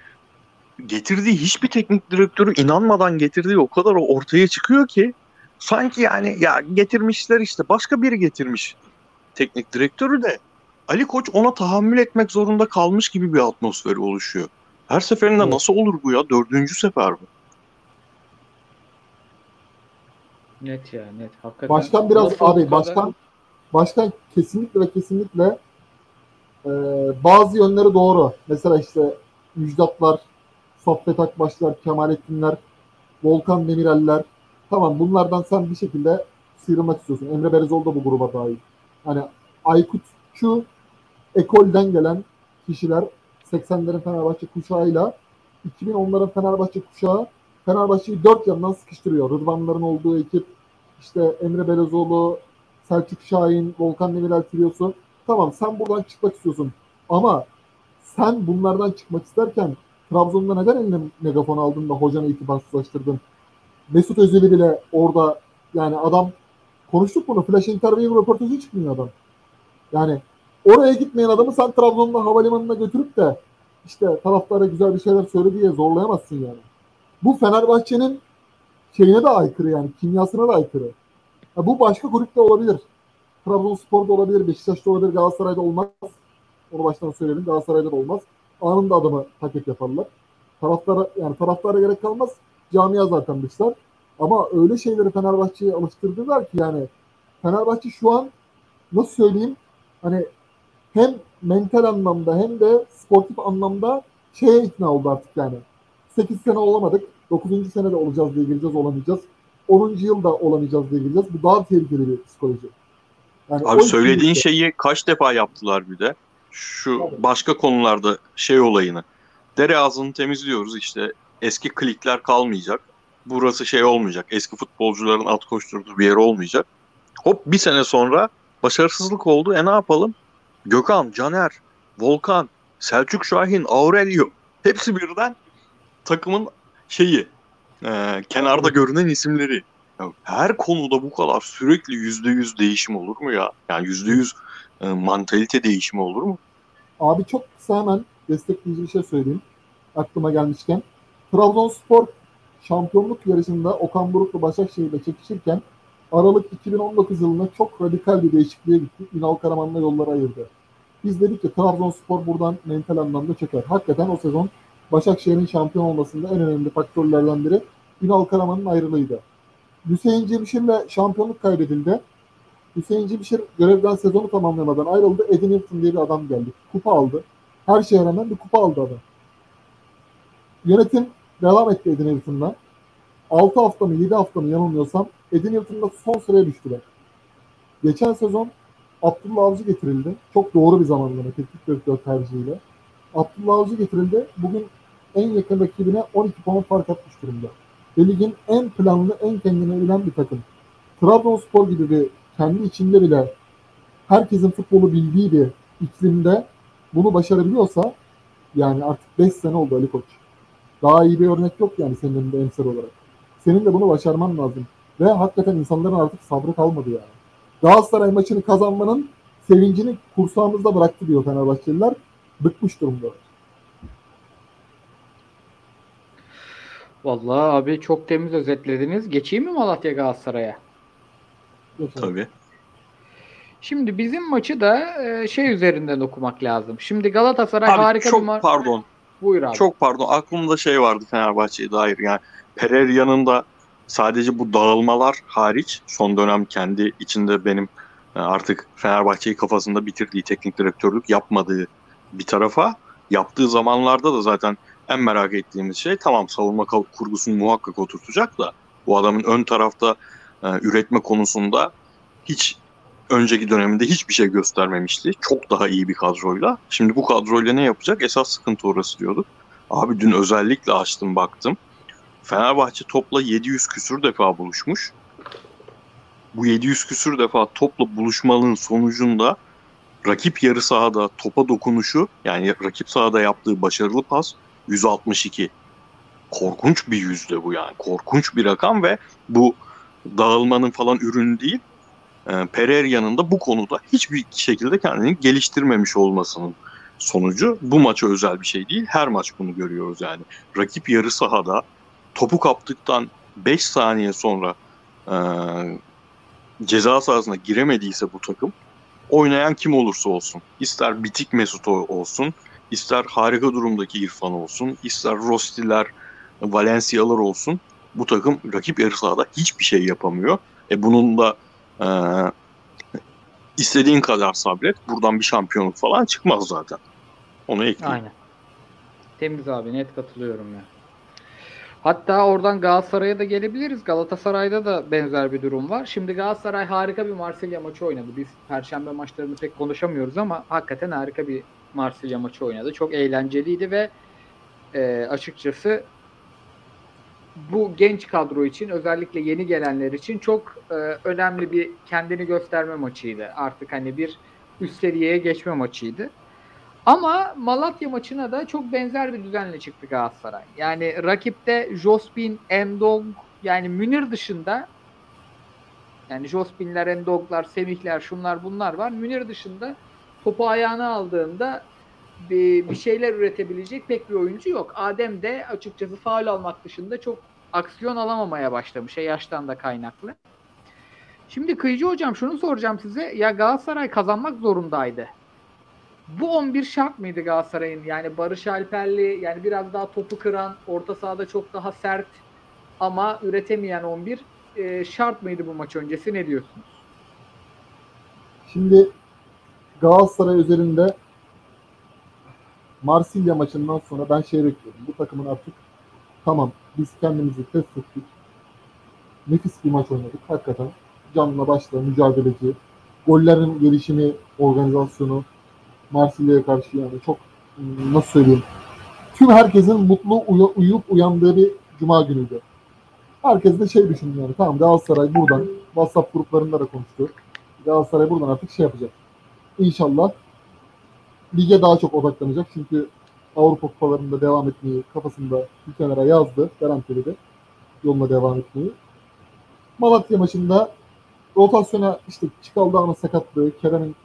getirdiği hiçbir teknik direktörü inanmadan getirdiği o kadar ortaya çıkıyor ki sanki yani ya getirmişler işte başka biri getirmiş teknik direktörü de Ali Koç ona tahammül etmek zorunda kalmış gibi bir atmosferi oluşuyor. Her seferinde evet. nasıl olur bu ya? Dördüncü sefer bu. Net ya net. Hakikaten. Başkan biraz Nasıl abi kadar- başkan kesinlikle ve kesinlikle e, bazı yönleri doğru. Mesela işte Müjdatlar, Saffet Akbaşlar, Kemalettinler, Volkan Demireller. Tamam bunlardan sen bir şekilde sıyrılmak istiyorsun. Emre Belezoğlu da bu gruba dahil. Hani Aykutçu ekolden gelen kişiler 80'lerin Fenerbahçe kuşağıyla 2010'ların Fenerbahçe kuşağı Fenerbahçe'yi dört yandan sıkıştırıyor. Rıdvanların olduğu ekip, işte Emre Belezoğlu, Selçuk Şahin, Volkan Demirel triosu. Tamam sen buradan çıkmak istiyorsun. Ama sen bunlardan çıkmak isterken Trabzon'da neden eline megafon aldın da hocanı itibarsızlaştırdın? Mesut Özil'i bile orada yani adam konuştuk bunu. Flash interview röportajı çıkmıyor adam. Yani oraya gitmeyen adamı sen Trabzon'da havalimanına götürüp de işte taraftara güzel bir şeyler söyle diye zorlayamazsın yani. Bu Fenerbahçe'nin şeyine de aykırı yani kimyasına da aykırı. Ya bu başka kulüpte olabilir. Trabzonspor'da olabilir, Beşiktaş'ta olabilir, Galatasaray'da olmaz. Onu baştan söyleyelim. Galatasaray'da da olmaz. Anında adamı paket yaparlar. Taraftara yani taraftara gerek kalmaz. Camia zaten dışlar. Ama öyle şeyleri Fenerbahçe'ye alıştırdılar ki yani Fenerbahçe şu an nasıl söyleyeyim hani hem mental anlamda hem de sportif anlamda şeye ikna oldu artık yani. 8 sene olamadık. 9. sene de olacağız diye gireceğiz olamayacağız. 10. yılda olamayacağız diye gireceğiz. Bu daha tehlikeli bir psikoloji. Yani Abi söylediğin ikili- şeyi kaç defa yaptılar bir de. Şu Tabii. başka konularda şey olayını. Dere ağzını temizliyoruz işte. Eski klikler kalmayacak. Burası şey olmayacak. Eski futbolcuların alt koşturduğu bir yer olmayacak. Hop bir sene sonra başarısızlık oldu. E ne yapalım? Gökhan, Caner, Volkan, Selçuk Şahin, Aurelio. Hepsi birden takımın şeyi. E, kenarda görünen isimleri. Ya her konuda bu kadar sürekli yüzde yüz değişim olur mu ya? Yani yüzde yüz e, mantalite değişimi olur mu? Abi çok kısa hemen destekleyici bir şey söyleyeyim. Aklıma gelmişken. Trabzonspor şampiyonluk yarışında Okan Buruk'la Başakşehir'le çekişirken Aralık 2019 yılında çok radikal bir değişikliğe gitti. Ünal Karaman'la yolları ayırdı. Biz dedik ki Trabzonspor buradan mental anlamda çeker. Hakikaten o sezon Başakşehir'in şampiyon olmasında en önemli faktörlerden biri Ünal Karaman'ın ayrılığıydı. Hüseyin Cebişir'le şampiyonluk kaybedildi. Hüseyin Cebişir görevden sezonu tamamlamadan ayrıldı. Edin Hilton diye bir adam geldi. Kupa aldı. Her şeye rağmen bir kupa aldı adam. Yönetim devam etti Edin Hilton'la. 6 hafta mı 7 hafta mı yanılmıyorsam Edin Hilton'la son sıraya düştüler. Geçen sezon Abdullah Avcı getirildi. Çok doğru bir zamanlama teknik direktör tercihiyle. Abdullah Avcı getirildi. Bugün en yakın rakibine 12 puan fark atmış durumda. Ve ligin en planlı, en kendine bilen bir takım. Trabzonspor gibi bir kendi içinde bile herkesin futbolu bildiği bir iklimde bunu başarabiliyorsa yani artık 5 sene oldu Ali Koç. Daha iyi bir örnek yok yani senin önünde emsal olarak. Senin de bunu başarman lazım. Ve hakikaten insanların artık sabrı kalmadı yani. Galatasaray maçını kazanmanın sevincini kursağımızda bıraktı diyor Fenerbahçeliler. Bıkmış durumda. Vallahi abi çok temiz özetlediniz. Geçeyim mi Malatya Galatasaray'a? Tabii. Şimdi bizim maçı da e, şey üzerinden okumak lazım. Şimdi Galatasaray Abi harika çok bir maç. pardon. Buyur abi. Çok pardon. Aklımda şey vardı Fenerbahçe'ye dair. Yani Pereira'nın da sadece bu dağılmalar hariç son dönem kendi içinde benim e, artık Fenerbahçe'yi kafasında bitirdiği teknik direktörlük yapmadığı bir tarafa yaptığı zamanlarda da zaten en merak ettiğimiz şey tamam savunma kurgusunu muhakkak oturtacak da bu adamın ön tarafta e, üretme konusunda hiç önceki döneminde hiçbir şey göstermemişti. Çok daha iyi bir kadroyla. Şimdi bu kadroyla ne yapacak? Esas sıkıntı orası diyorduk. Abi dün özellikle açtım baktım. Fenerbahçe topla 700 küsür defa buluşmuş. Bu 700 küsür defa topla buluşmalının sonucunda rakip yarı sahada topa dokunuşu yani rakip sahada yaptığı başarılı pas 162. Korkunç bir yüzde bu yani. Korkunç bir rakam ve bu dağılmanın falan ürünü değil. E, Pereira'nın da bu konuda hiçbir şekilde kendini geliştirmemiş olmasının sonucu. Bu maça özel bir şey değil. Her maç bunu görüyoruz yani. Rakip yarı sahada topu kaptıktan 5 saniye sonra e, ceza sahasına giremediyse bu takım oynayan kim olursa olsun. ister bitik Mesut olsun, ister harika durumdaki İrfan olsun, ister Rostiler, Valencia'lar olsun. Bu takım rakip yarı sahada hiçbir şey yapamıyor. E bunun da e, istediğin kadar sabret. Buradan bir şampiyonluk falan çıkmaz zaten. Onu ekleyeyim. Aynen. Temiz abi net katılıyorum ya. Hatta oradan Galatasaray'a da gelebiliriz. Galatasaray'da da benzer bir durum var. Şimdi Galatasaray harika bir Marsilya maçı oynadı. Biz perşembe maçlarını pek konuşamıyoruz ama hakikaten harika bir Marsilya maçı oynadı. Çok eğlenceliydi ve e, açıkçası bu genç kadro için özellikle yeni gelenler için çok e, önemli bir kendini gösterme maçıydı. Artık hani bir üst seviyeye geçme maçıydı. Ama Malatya maçına da çok benzer bir düzenle çıktı Galatasaray. Yani rakipte Jospin, Endong yani Münir dışında yani Jospinler, Endonglar, Semihler şunlar bunlar var. Münir dışında topu ayağına aldığında bir, bir şeyler üretebilecek pek bir oyuncu yok. Adem de açıkçası faul almak dışında çok aksiyon alamamaya başlamış. E, yaştan da kaynaklı. Şimdi Kıyıcı Hocam şunu soracağım size. Ya Galatasaray kazanmak zorundaydı. Bu 11 şart mıydı Galatasaray'ın? Yani Barış Alperli yani biraz daha topu kıran, orta sahada çok daha sert ama üretemeyen 11 e, şart mıydı bu maç öncesi? Ne diyorsunuz? Şimdi Galatasaray üzerinde Marsilya maçından sonra ben şey bekliyorum. Bu takımın artık tamam biz kendimizi test ettik. Nefis bir maç oynadık. Hakikaten canla başla mücadeleci. Gollerin gelişimi, organizasyonu Marsilya'ya karşı yani çok nasıl söyleyeyim tüm herkesin mutlu uyu- uyuyup uyandığı bir cuma günüydü. Herkes de şey düşündü yani tamam Galatasaray buradan WhatsApp gruplarında da konuştu. Galatasaray buradan artık şey yapacak. İnşallah lige daha çok odaklanacak. Çünkü Avrupa kupalarında devam etmeyi kafasında bir kenara yazdı. Garantiledi. Yoluna devam etmeyi. Malatya maçında rotasyona işte Çıkaldağ'ın sakatlığı, Kerem'in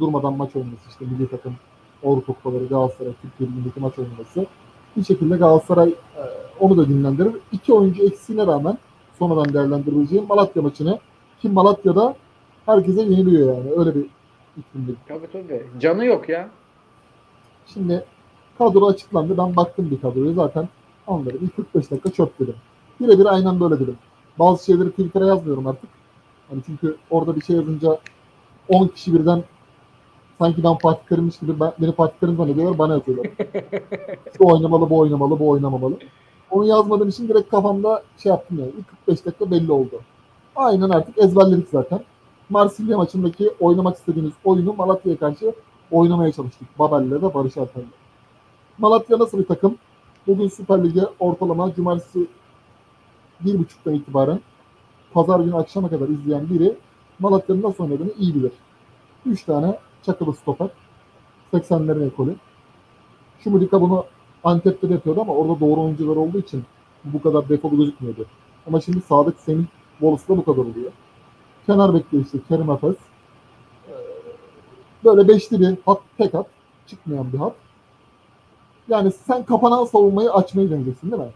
durmadan maç oynaması, işte milli takım Avrupa kupaları, Galatasaray, Türkiye Ligi'ndeki maç oynaması. Bir şekilde Galatasaray e, onu da dinlendirir. İki oyuncu eksiğine rağmen sonradan değerlendirileceği Malatya maçını ki Malatya'da herkese yeniliyor yani. Öyle bir iklimde. Tabii tabii. Canı yok ya. Şimdi kadro açıklandı. Ben baktım bir kadroya zaten onları bir 45 dakika çöp dedim. Birebir aynen böyle dedim. Bazı şeyleri Twitter'a yazmıyorum artık. Hani çünkü orada bir şey yazınca 10 kişi birden sanki ben Fatih Terim'miş gibi ben, beni Fatih Terim zannediyorlar bana yazıyorlar. İşte oynamalı, bu oynamalı, bu oynamamalı. Onu yazmadığım için direkt kafamda şey yaptım yani. İlk 45 dakika belli oldu. Aynen artık ezberledik zaten. Marsilya maçındaki oynamak istediğimiz oyunu Malatya'ya karşı oynamaya çalıştık. Babel'le ve Barış Alper'le. Malatya nasıl bir takım? Bugün Süper Lig'e ortalama cumartesi bir buçuktan itibaren pazar günü akşama kadar izleyen biri Malatya'nın nasıl oynadığını iyi bilir. Üç tane çakılı stoper. 80'lerin ekolü. Şumudika bunu Antep'te de yapıyordu ama orada doğru oyuncular olduğu için bu kadar defolu gözükmüyordu. Ama şimdi sağdaki Semih Wallace'da bu kadar oluyor. Kenar bekle işte Kerim Efes. Ee, Böyle beşli bir hat, tek hat. Çıkmayan bir hat. Yani sen kapanan savunmayı açmayı deneyeceksin değil mi?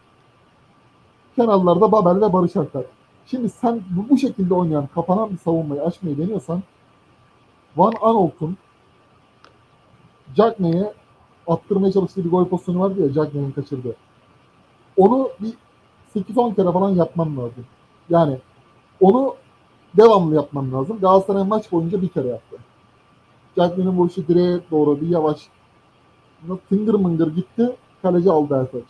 Kenarlarda Babel ve Barış Alper. Şimdi sen bu, şekilde oynayan, kapanan bir savunmayı açmayı deniyorsan Van Aanholt'un Cagney'e attırmaya çalıştığı bir gol pozisyonu vardı ya Cagney'in kaçırdığı. Onu bir 8-10 kere falan yapman lazım. Yani onu devamlı yapman lazım. Galatasaray maç boyunca bir kere yaptı. Cagney'in vuruşu direğe doğru bir yavaş tıngır mıngır gitti. Kaleci aldı Ertaç.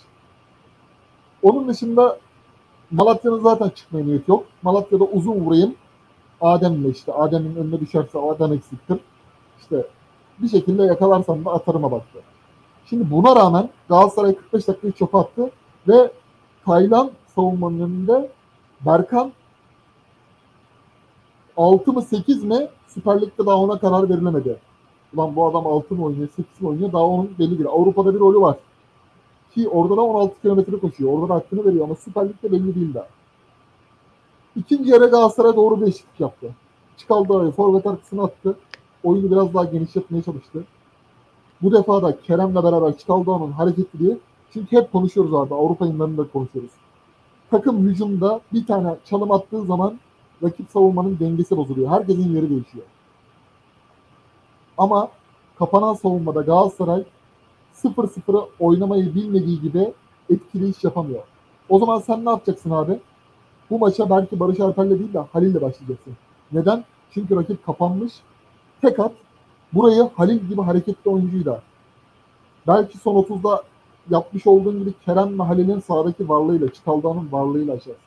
Onun dışında Malatya'nın zaten çıkmaya niyeti yok. Malatya'da uzun vurayım. Adem'le işte. Adem'in önüne düşerse Adem eksiktir. İşte bir şekilde yakalarsam da atarıma baktı. Şimdi buna rağmen Galatasaray 45 dakikayı çöpe attı ve Taylan savunmanın önünde Berkan 6 mı 8 mi Süper Lig'de daha ona karar verilemedi. Ulan bu adam 6 mı oynuyor 8 mi oynuyor daha onun belli değil. Avrupa'da bir rolü var. Ki orada da 16 kilometre koşuyor. Orada da hakkını veriyor ama Süper Lig'de belli değil daha. İkinci yere Galatasaray doğru bir eşitlik yaptı. Çıkaldı forvet arkasına attı. Oyunu biraz daha genişletmeye çalıştı. Bu defa da Kerem'le beraber Çıkaldoğan'ın hareketliliği çünkü hep konuşuyoruz abi. Avrupa yayınlarında konuşuyoruz. Takım hücumda bir tane çalım attığı zaman rakip savunmanın dengesi bozuluyor. Herkesin yeri değişiyor. Ama kapanan savunmada Galatasaray 0-0'ı oynamayı bilmediği gibi etkili iş yapamıyor. O zaman sen ne yapacaksın abi? Bu maça belki Barış Alper'le değil de Halil'le başlayacaksın. Neden? Çünkü rakip kapanmış. Tek at. Burayı Halil gibi hareketli oyuncuyla belki son 30'da yapmış olduğun gibi Kerem ve Halil'in sahadaki varlığıyla, Çitaldan'ın varlığıyla açarsın.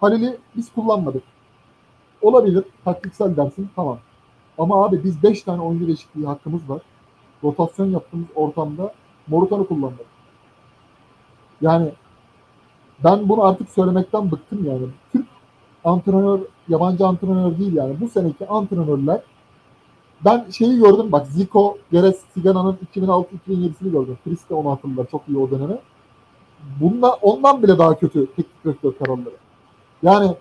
Halil'i biz kullanmadık. Olabilir. Taktiksel dersin. Tamam. Ama abi biz 5 tane oyuncu değişikliği hakkımız var. Rotasyon yaptığımız ortamda Morutan'ı kullandık. Yani ben bunu artık söylemekten bıktım yani. Türk antrenör, yabancı antrenör değil yani. Bu seneki antrenörler ben şeyi gördüm bak Zico, Geres, Sigana'nın 2006-2007'sini gördüm. Chris de onu hatırlar çok iyi o dönemi. Bunda, ondan bile daha kötü teknik direktör kararları. Yani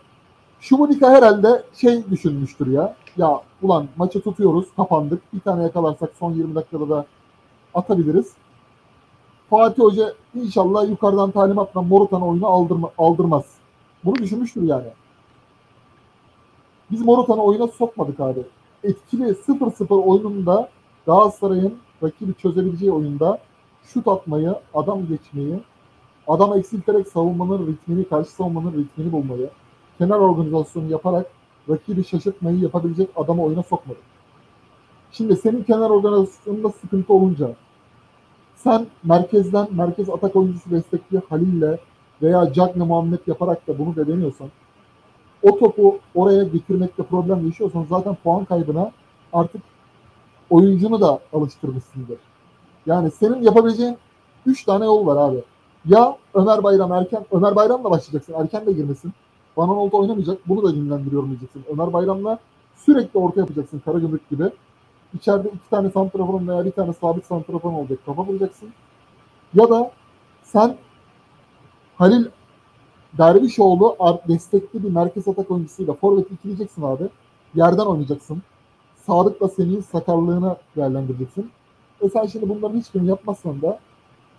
Şumudika herhalde şey düşünmüştür ya. Ya ulan maçı tutuyoruz, kapandık. Bir tane yakalarsak son 20 dakikada da atabiliriz. Fatih Hoca inşallah yukarıdan talimatla Morutan oyunu aldırma, aldırmaz. Bunu düşünmüştür yani. Biz Morutan'ı oyuna sokmadık abi. Etkili 0-0 oyununda Galatasaray'ın rakibi çözebileceği oyunda şut atmayı, adam geçmeyi, adam eksilterek savunmanın ritmini, karşı savunmanın ritmini bulmayı, kenar organizasyonu yaparak rakibi şaşırtmayı yapabilecek adamı oyuna sokmadık. Şimdi senin kenar organizasyonunda sıkıntı olunca sen merkezden merkez atak oyuncusu destekli Halil'le veya Cagne Muhammed yaparak da bunu da deniyorsan o topu oraya getirmekte problem yaşıyorsan zaten puan kaybına artık oyuncunu da alıştırmışsındır. Yani senin yapabileceğin 3 tane yol var abi. Ya Ömer Bayram erken, Ömer Bayram'la başlayacaksın. Erken de girmesin. Van Aanholt oynamayacak. Bunu da dinlendiriyorum diyeceksin. Ömer Bayram'la sürekli orta yapacaksın Karagümrük gibi. İçeride iki tane santraforun veya bir tane sabit santraforun olacak. Kafa bulacaksın. Ya da sen Halil Dervişoğlu destekli bir merkez atak oyuncusuyla forvet ikileyeceksin abi. Yerden oynayacaksın. Sadık'la senin sakarlığını değerlendireceksin. E sen şimdi bunların hiçbirini yapmazsan da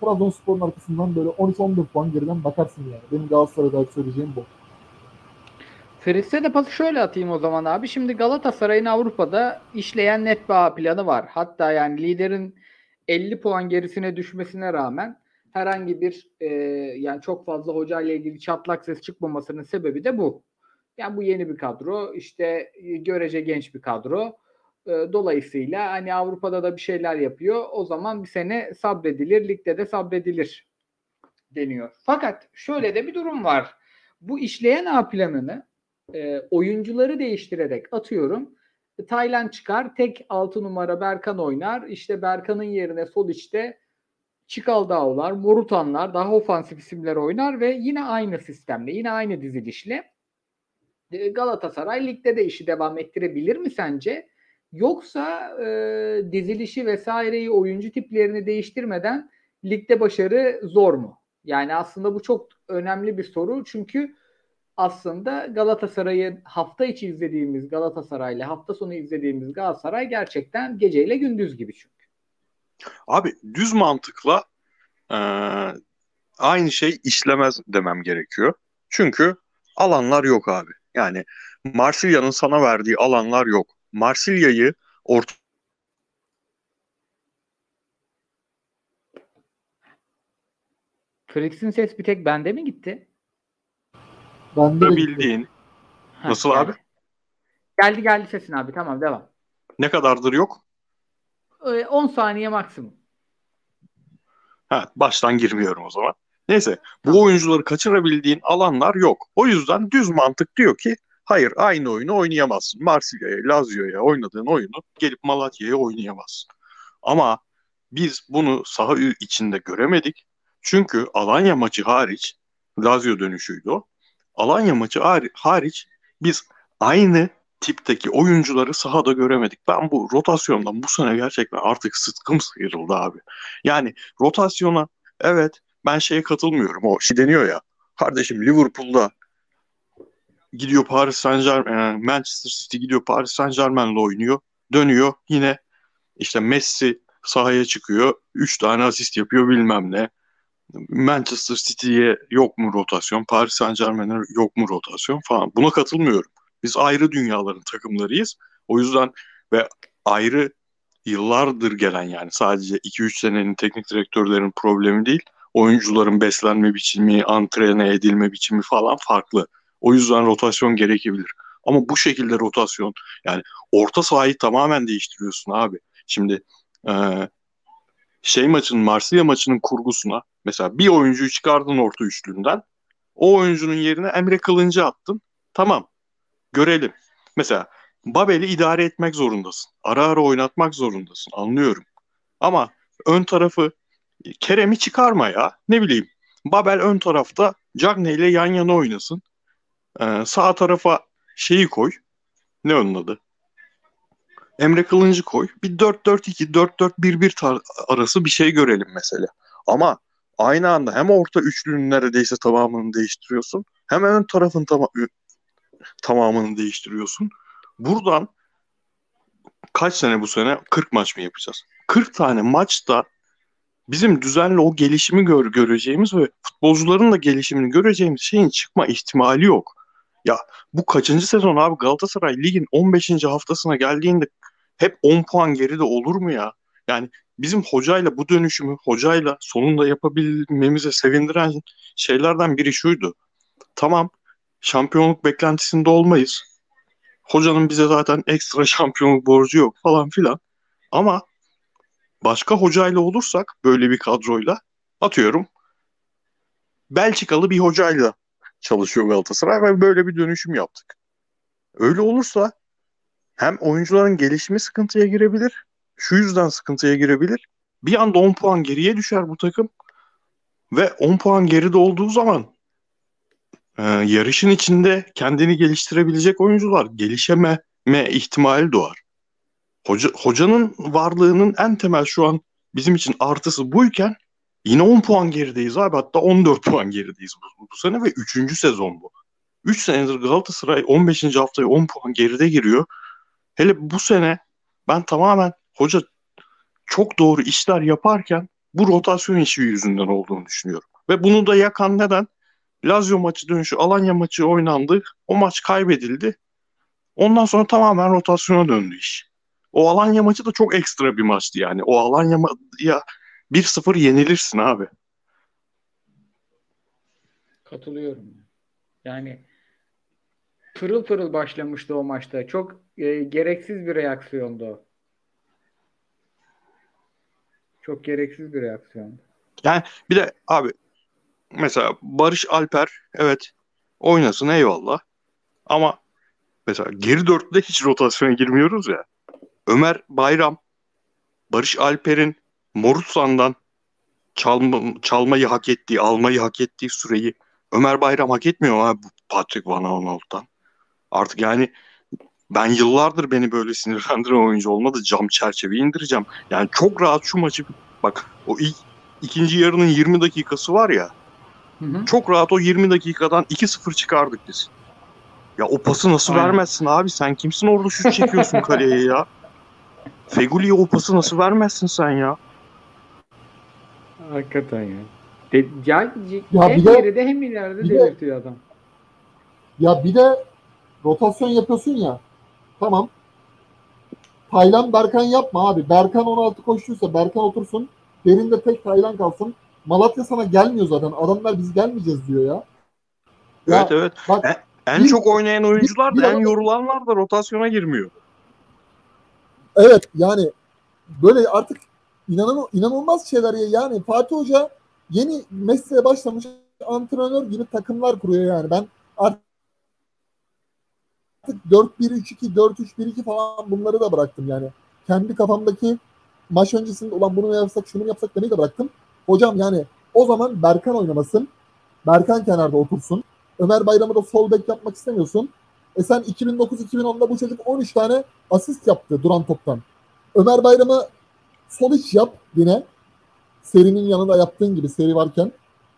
Trabzonspor'un arkasından böyle 13-14 puan geriden bakarsın yani. Benim Galatasaray'da söyleyeceğim bu. Fritz'e de pası şöyle atayım o zaman abi. Şimdi Galatasaray'ın Avrupa'da işleyen net bir planı var. Hatta yani liderin 50 puan gerisine düşmesine rağmen herhangi bir e, yani çok fazla hoca ile ilgili çatlak ses çıkmamasının sebebi de bu. Yani bu yeni bir kadro. işte görece genç bir kadro. E, dolayısıyla hani Avrupa'da da bir şeyler yapıyor. O zaman bir sene sabredilir. Ligde de sabredilir deniyor. Fakat şöyle de bir durum var. Bu işleyen A planını e, oyuncuları değiştirerek atıyorum. Taylan çıkar. Tek 6 numara Berkan oynar. İşte Berkan'ın yerine sol içte Çikaldağlar, Morutanlar daha ofansif isimler oynar ve yine aynı sistemle, yine aynı dizilişle e, Galatasaray ligde de işi devam ettirebilir mi sence? Yoksa e, dizilişi vesaireyi oyuncu tiplerini değiştirmeden ligde başarı zor mu? Yani aslında bu çok önemli bir soru çünkü aslında Galatasaray'ı hafta içi izlediğimiz Galatasaray'la hafta sonu izlediğimiz Galatasaray gerçekten geceyle gündüz gibi çünkü. Abi düz mantıkla e, aynı şey işlemez demem gerekiyor. Çünkü alanlar yok abi. Yani Marsilya'nın sana verdiği alanlar yok. Marsilya'yı orta Fritz'in ses bir tek bende mi gitti? Bende de bildiğin. Ha, Nasıl geldi. abi? Geldi geldi sesin abi tamam devam. Ne kadardır yok? Ee, 10 saniye maksimum. Ha, baştan girmiyorum o zaman. Neyse bu oyuncuları kaçırabildiğin alanlar yok. O yüzden düz mantık diyor ki hayır aynı oyunu oynayamazsın. Marsilya'ya, Lazio'ya oynadığın oyunu gelip Malatya'ya oynayamazsın. Ama biz bunu saha içinde göremedik. Çünkü Alanya maçı hariç, Lazio dönüşüydü o. Alanya maçı hariç biz aynı tipteki oyuncuları sahada göremedik. Ben bu rotasyondan bu sene gerçekten artık sıtkım sıyrıldı abi. Yani rotasyona evet ben şeye katılmıyorum. O şey deniyor ya. Kardeşim Liverpool'da gidiyor Paris Saint Germain, Manchester City gidiyor Paris Saint Germain'le oynuyor. Dönüyor yine işte Messi sahaya çıkıyor. Üç tane asist yapıyor bilmem ne. Manchester City'ye yok mu rotasyon? Paris Saint Germain'e yok mu rotasyon falan. Buna katılmıyorum. Biz ayrı dünyaların takımlarıyız. O yüzden ve ayrı yıllardır gelen yani sadece 2-3 senenin teknik direktörlerin problemi değil. oyuncuların beslenme biçimi, antrene edilme biçimi falan farklı. O yüzden rotasyon gerekebilir. Ama bu şekilde rotasyon yani orta sahayı tamamen değiştiriyorsun abi. Şimdi e, şey maçının Marsilya maçının kurgusuna mesela bir oyuncuyu çıkardın orta üçlünden o oyuncunun yerine Emre Kılıncı attın. Tamam. Görelim. Mesela Babel'i idare etmek zorundasın. Ara ara oynatmak zorundasın. Anlıyorum. Ama ön tarafı Kerem'i çıkarma ya. Ne bileyim. Babel ön tarafta Cagne ile yan yana oynasın. Ee, sağ tarafa şeyi koy. Ne onun adı? Emre Kılıncı koy. Bir 4-4-2, 4-4-1-1 arası bir şey görelim mesela. Ama aynı anda hem orta üçlünün neredeyse tamamını değiştiriyorsun. Hem ön tarafın tam tamamını değiştiriyorsun. Buradan kaç sene bu sene? 40 maç mı yapacağız? 40 tane maçta bizim düzenli o gelişimi gör göreceğimiz ve futbolcuların da gelişimini göreceğimiz şeyin çıkma ihtimali yok. Ya bu kaçıncı sezon abi Galatasaray ligin 15. haftasına geldiğinde hep 10 puan geride olur mu ya? Yani bizim hocayla bu dönüşümü hocayla sonunda yapabilmemize sevindiren şeylerden biri şuydu. Tamam şampiyonluk beklentisinde olmayız. Hocanın bize zaten ekstra şampiyonluk borcu yok falan filan. Ama başka hocayla olursak böyle bir kadroyla atıyorum Belçikalı bir hocayla çalışıyor Galatasaray ve böyle bir dönüşüm yaptık. Öyle olursa hem oyuncuların gelişimi sıkıntıya girebilir. Şu yüzden sıkıntıya girebilir. Bir anda 10 puan geriye düşer bu takım. Ve 10 puan geride olduğu zaman e, yarışın içinde kendini geliştirebilecek oyuncular gelişememe ihtimali doğar. Hoca, hocanın varlığının en temel şu an bizim için artısı buyken yine 10 puan gerideyiz abi. Hatta 14 puan gerideyiz bu, bu sene ve 3. sezon bu. 3 senedir Galatasaray 15. haftaya 10 puan geride giriyor. Hele bu sene ben tamamen hoca çok doğru işler yaparken bu rotasyon işi yüzünden olduğunu düşünüyorum. Ve bunu da yakan neden? Lazio maçı dönüşü, Alanya maçı oynandı. O maç kaybedildi. Ondan sonra tamamen rotasyona döndü iş. O Alanya maçı da çok ekstra bir maçtı yani. O Alanya ya 1-0 yenilirsin abi. Katılıyorum. Yani pırıl pırıl başlamıştı o maçta. Çok e, gereksiz bir reaksiyondu. Çok gereksiz bir reaksiyondu. Yani bir de abi mesela Barış Alper evet oynasın eyvallah. Ama mesela geri dörtlüde hiç rotasyona girmiyoruz ya. Ömer Bayram, Barış Alper'in Morutsan'dan çalma, çalmayı hak ettiği, almayı hak ettiği süreyi Ömer Bayram hak etmiyor abi Patrick Van Aanholt'tan. Artık yani ben yıllardır beni böyle sinirlendiren oyuncu olmadı. Cam çerçeveyi indireceğim. Yani çok rahat şu maçı bak o ilk ikinci yarının 20 dakikası var ya. Hı hı. Çok rahat o 20 dakikadan 2-0 çıkardık biz. Ya o pası nasıl Aynen. vermezsin abi? Sen kimsin orada şut çekiyorsun kaleye ya? Feguli'ye o pası nasıl vermezsin sen ya? Hakikaten ya. De, ya, ya hem de, geride hem ileride delirtiyor adam. Ya bir de rotasyon yapıyorsun ya. Tamam. Taylan Berkan yapma abi. Berkan 16 koştuysa Berkan otursun. Derinde tek Taylan kalsın. Malatya sana gelmiyor zaten. Adamlar biz gelmeyeceğiz diyor ya. ya evet evet. Bak, en, en bir, çok oynayan oyuncular bir, da en yorulanlar da rotasyona girmiyor. Evet yani böyle artık inanan, inanılmaz şeyler ya. Yani Fatih Hoca yeni mesleğe başlamış antrenör gibi takımlar kuruyor yani. Ben artık 4-1-3-2, 4-3-1-2 falan bunları da bıraktım yani. Kendi kafamdaki maç öncesinde olan bunu yapsak şunu yapsak demeyi de bıraktım. Hocam yani o zaman Berkan oynamasın. Berkan kenarda otursun. Ömer Bayram'ı da sol bek yapmak istemiyorsun. E sen 2009-2010'da bu çocuk 13 tane asist yaptı duran toptan. Ömer Bayram'ı sol iç yap yine. Serinin yanında yaptığın gibi seri varken.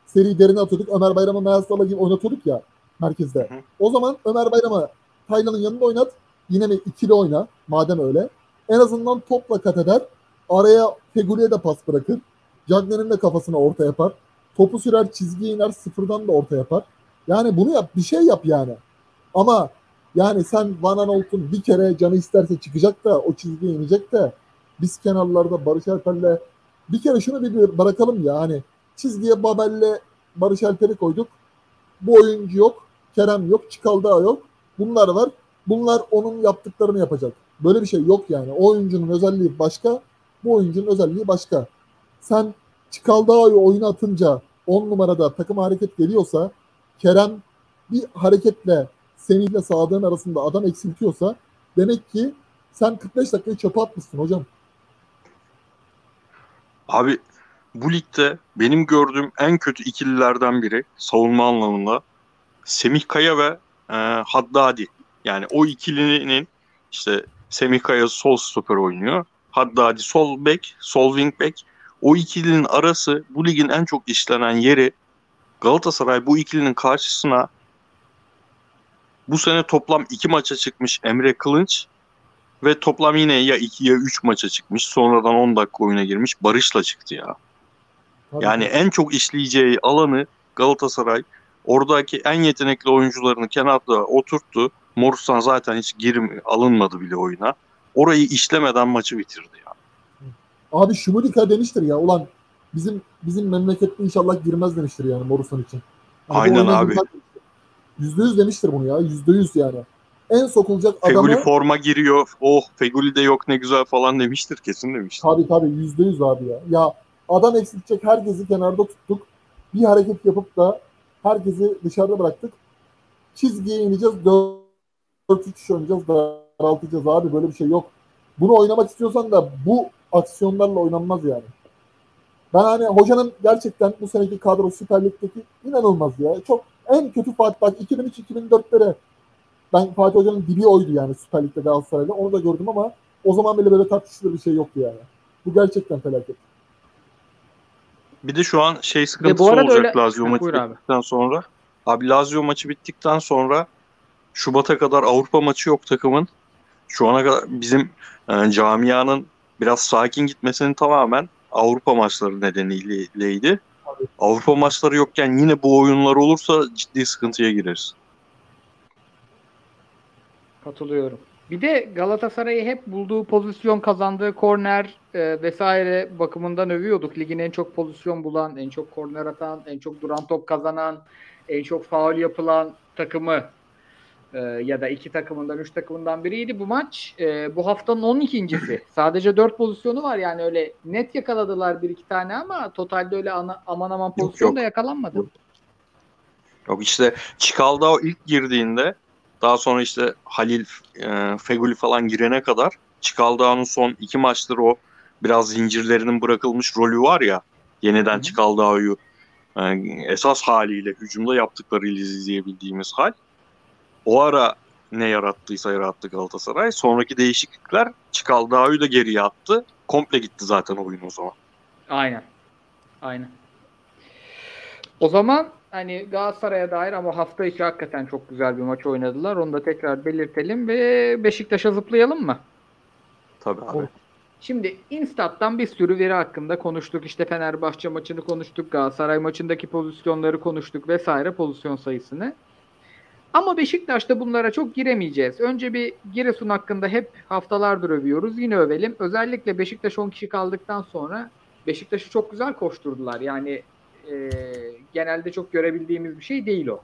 Seri derine atıyorduk. Ömer Bayram'ı Meyasala gibi oynatıyorduk ya merkezde. O zaman Ömer Bayram'ı Taylan'ın yanında oynat. Yine bir ikili oyna madem öyle. En azından topla kat eder. Araya Feguli'ye de pas bırakır. Cagney'in de kafasına orta yapar. Topu sürer çizgiye iner sıfırdan da orta yapar. Yani bunu yap bir şey yap yani. Ama yani sen Van Aanholt'un bir kere canı isterse çıkacak da o çizgiye inecek de biz kenarlarda Barış Alper'le bir kere şunu bir bırakalım ya hani Çizgiye Babel'le Barış Alper'i koyduk. Bu oyuncu yok. Kerem yok. Çikaldağ yok. Bunlar var. Bunlar onun yaptıklarını yapacak. Böyle bir şey yok yani. O oyuncunun özelliği başka. Bu oyuncunun özelliği başka. Sen Çikaldağ'ı oyuna atınca 10 numarada takım hareket geliyorsa Kerem bir hareketle Semih'le Sadık'ın arasında adam eksiltiyorsa demek ki sen 45 dakikayı çöpe atmışsın hocam. Abi bu ligde benim gördüğüm en kötü ikililerden biri savunma anlamında Semih Kaya ve e, Haddadi. Yani o ikilinin işte Semih Kaya sol stoper oynuyor. Haddadi sol bek, sol wing back. O ikilinin arası bu ligin en çok işlenen yeri Galatasaray bu ikilinin karşısına bu sene toplam iki maça çıkmış Emre Kılınç ve toplam yine ya 2 ya 3 maça çıkmış. Sonradan 10 dakika oyuna girmiş. Barış'la çıktı ya. Tabii Yani en çok işleyeceği alanı Galatasaray oradaki en yetenekli oyuncularını kenarda oturttu. Morus'tan zaten hiç girim alınmadı bile oyuna. Orayı işlemeden maçı bitirdi ya. Abi Şumudika demiştir ya. Ulan bizim bizim memlekette inşallah girmez demiştir yani Morusan için. Bu Aynen abi. Yüzde yüz demiştir bunu ya. Yüzde yüz yani. En sokulacak Feguli adamı forma giriyor. Oh Feguli de yok ne güzel falan demiştir. Kesin demiştir. tabii tabii yüzde yüz abi ya. Ya adam eksiltecek herkesi kenarda tuttuk. Bir hareket yapıp da herkesi dışarıda bıraktık. Çizgiye ineceğiz. 4-3 oynayacağız. Daraltacağız abi. Böyle bir şey yok. Bunu oynamak istiyorsan da bu aksiyonlarla oynanmaz yani. Ben hani hocanın gerçekten bu seneki kadro Süper Lig'deki inanılmaz ya. Çok en kötü Fatih bak 2003-2004'lere ben Fatih Hoca'nın dibi oydu yani Süper Lig'de Galatasaray'da. Onu da gördüm ama o zaman bile böyle tartışılır bir şey yoktu yani. Bu gerçekten felaket. Bir de şu an şey sıkıntısı bu arada olacak öyle- Lazio maçı abi. bittikten sonra. Abi Lazio maçı bittikten sonra Şubat'a kadar Avrupa maçı yok takımın. Şu ana kadar bizim e, camianın biraz sakin gitmesinin tamamen Avrupa maçları nedeniyleydi. Tabii. Avrupa maçları yokken yine bu oyunlar olursa ciddi sıkıntıya gireriz. Katılıyorum. Bir de Galatasaray'ı hep bulduğu pozisyon kazandığı korner e, vesaire bakımından övüyorduk. Ligin en çok pozisyon bulan, en çok korner atan, en çok duran top kazanan, en çok faul yapılan takımı e, ya da iki takımından, üç takımından biriydi bu maç. E, bu haftanın 12.si. Sadece 4 pozisyonu var yani öyle net yakaladılar bir iki tane ama totalde öyle ana- aman aman pozisyon yok. da yakalanmadı. Yok. Yok işte Çikaldao ilk girdiğinde daha sonra işte Halil, e, Feguli falan girene kadar Çikaldao'nun son iki maçtır o biraz zincirlerinin bırakılmış rolü var ya yeniden hı. Çikaldao'yu e, esas haliyle hücumda yaptıklarıyla izleyebildiğimiz hal. O ara ne yarattıysa yarattı Galatasaray. Sonraki değişiklikler Çikaldao'yu da geriye attı. Komple gitti zaten oyun o zaman. Aynen. Aynen. O zaman hani Galatasaray'a dair ama hafta içi hakikaten çok güzel bir maç oynadılar. Onu da tekrar belirtelim ve Beşiktaş'a zıplayalım mı? Tabii abi. Şimdi Instat'tan bir sürü veri hakkında konuştuk. İşte Fenerbahçe maçını konuştuk. Galatasaray maçındaki pozisyonları konuştuk vesaire pozisyon sayısını. Ama Beşiktaş'ta bunlara çok giremeyeceğiz. Önce bir Giresun hakkında hep haftalardır övüyoruz. Yine övelim. Özellikle Beşiktaş 10 kişi kaldıktan sonra Beşiktaş'ı çok güzel koşturdular. Yani e, genelde çok görebildiğimiz bir şey değil o.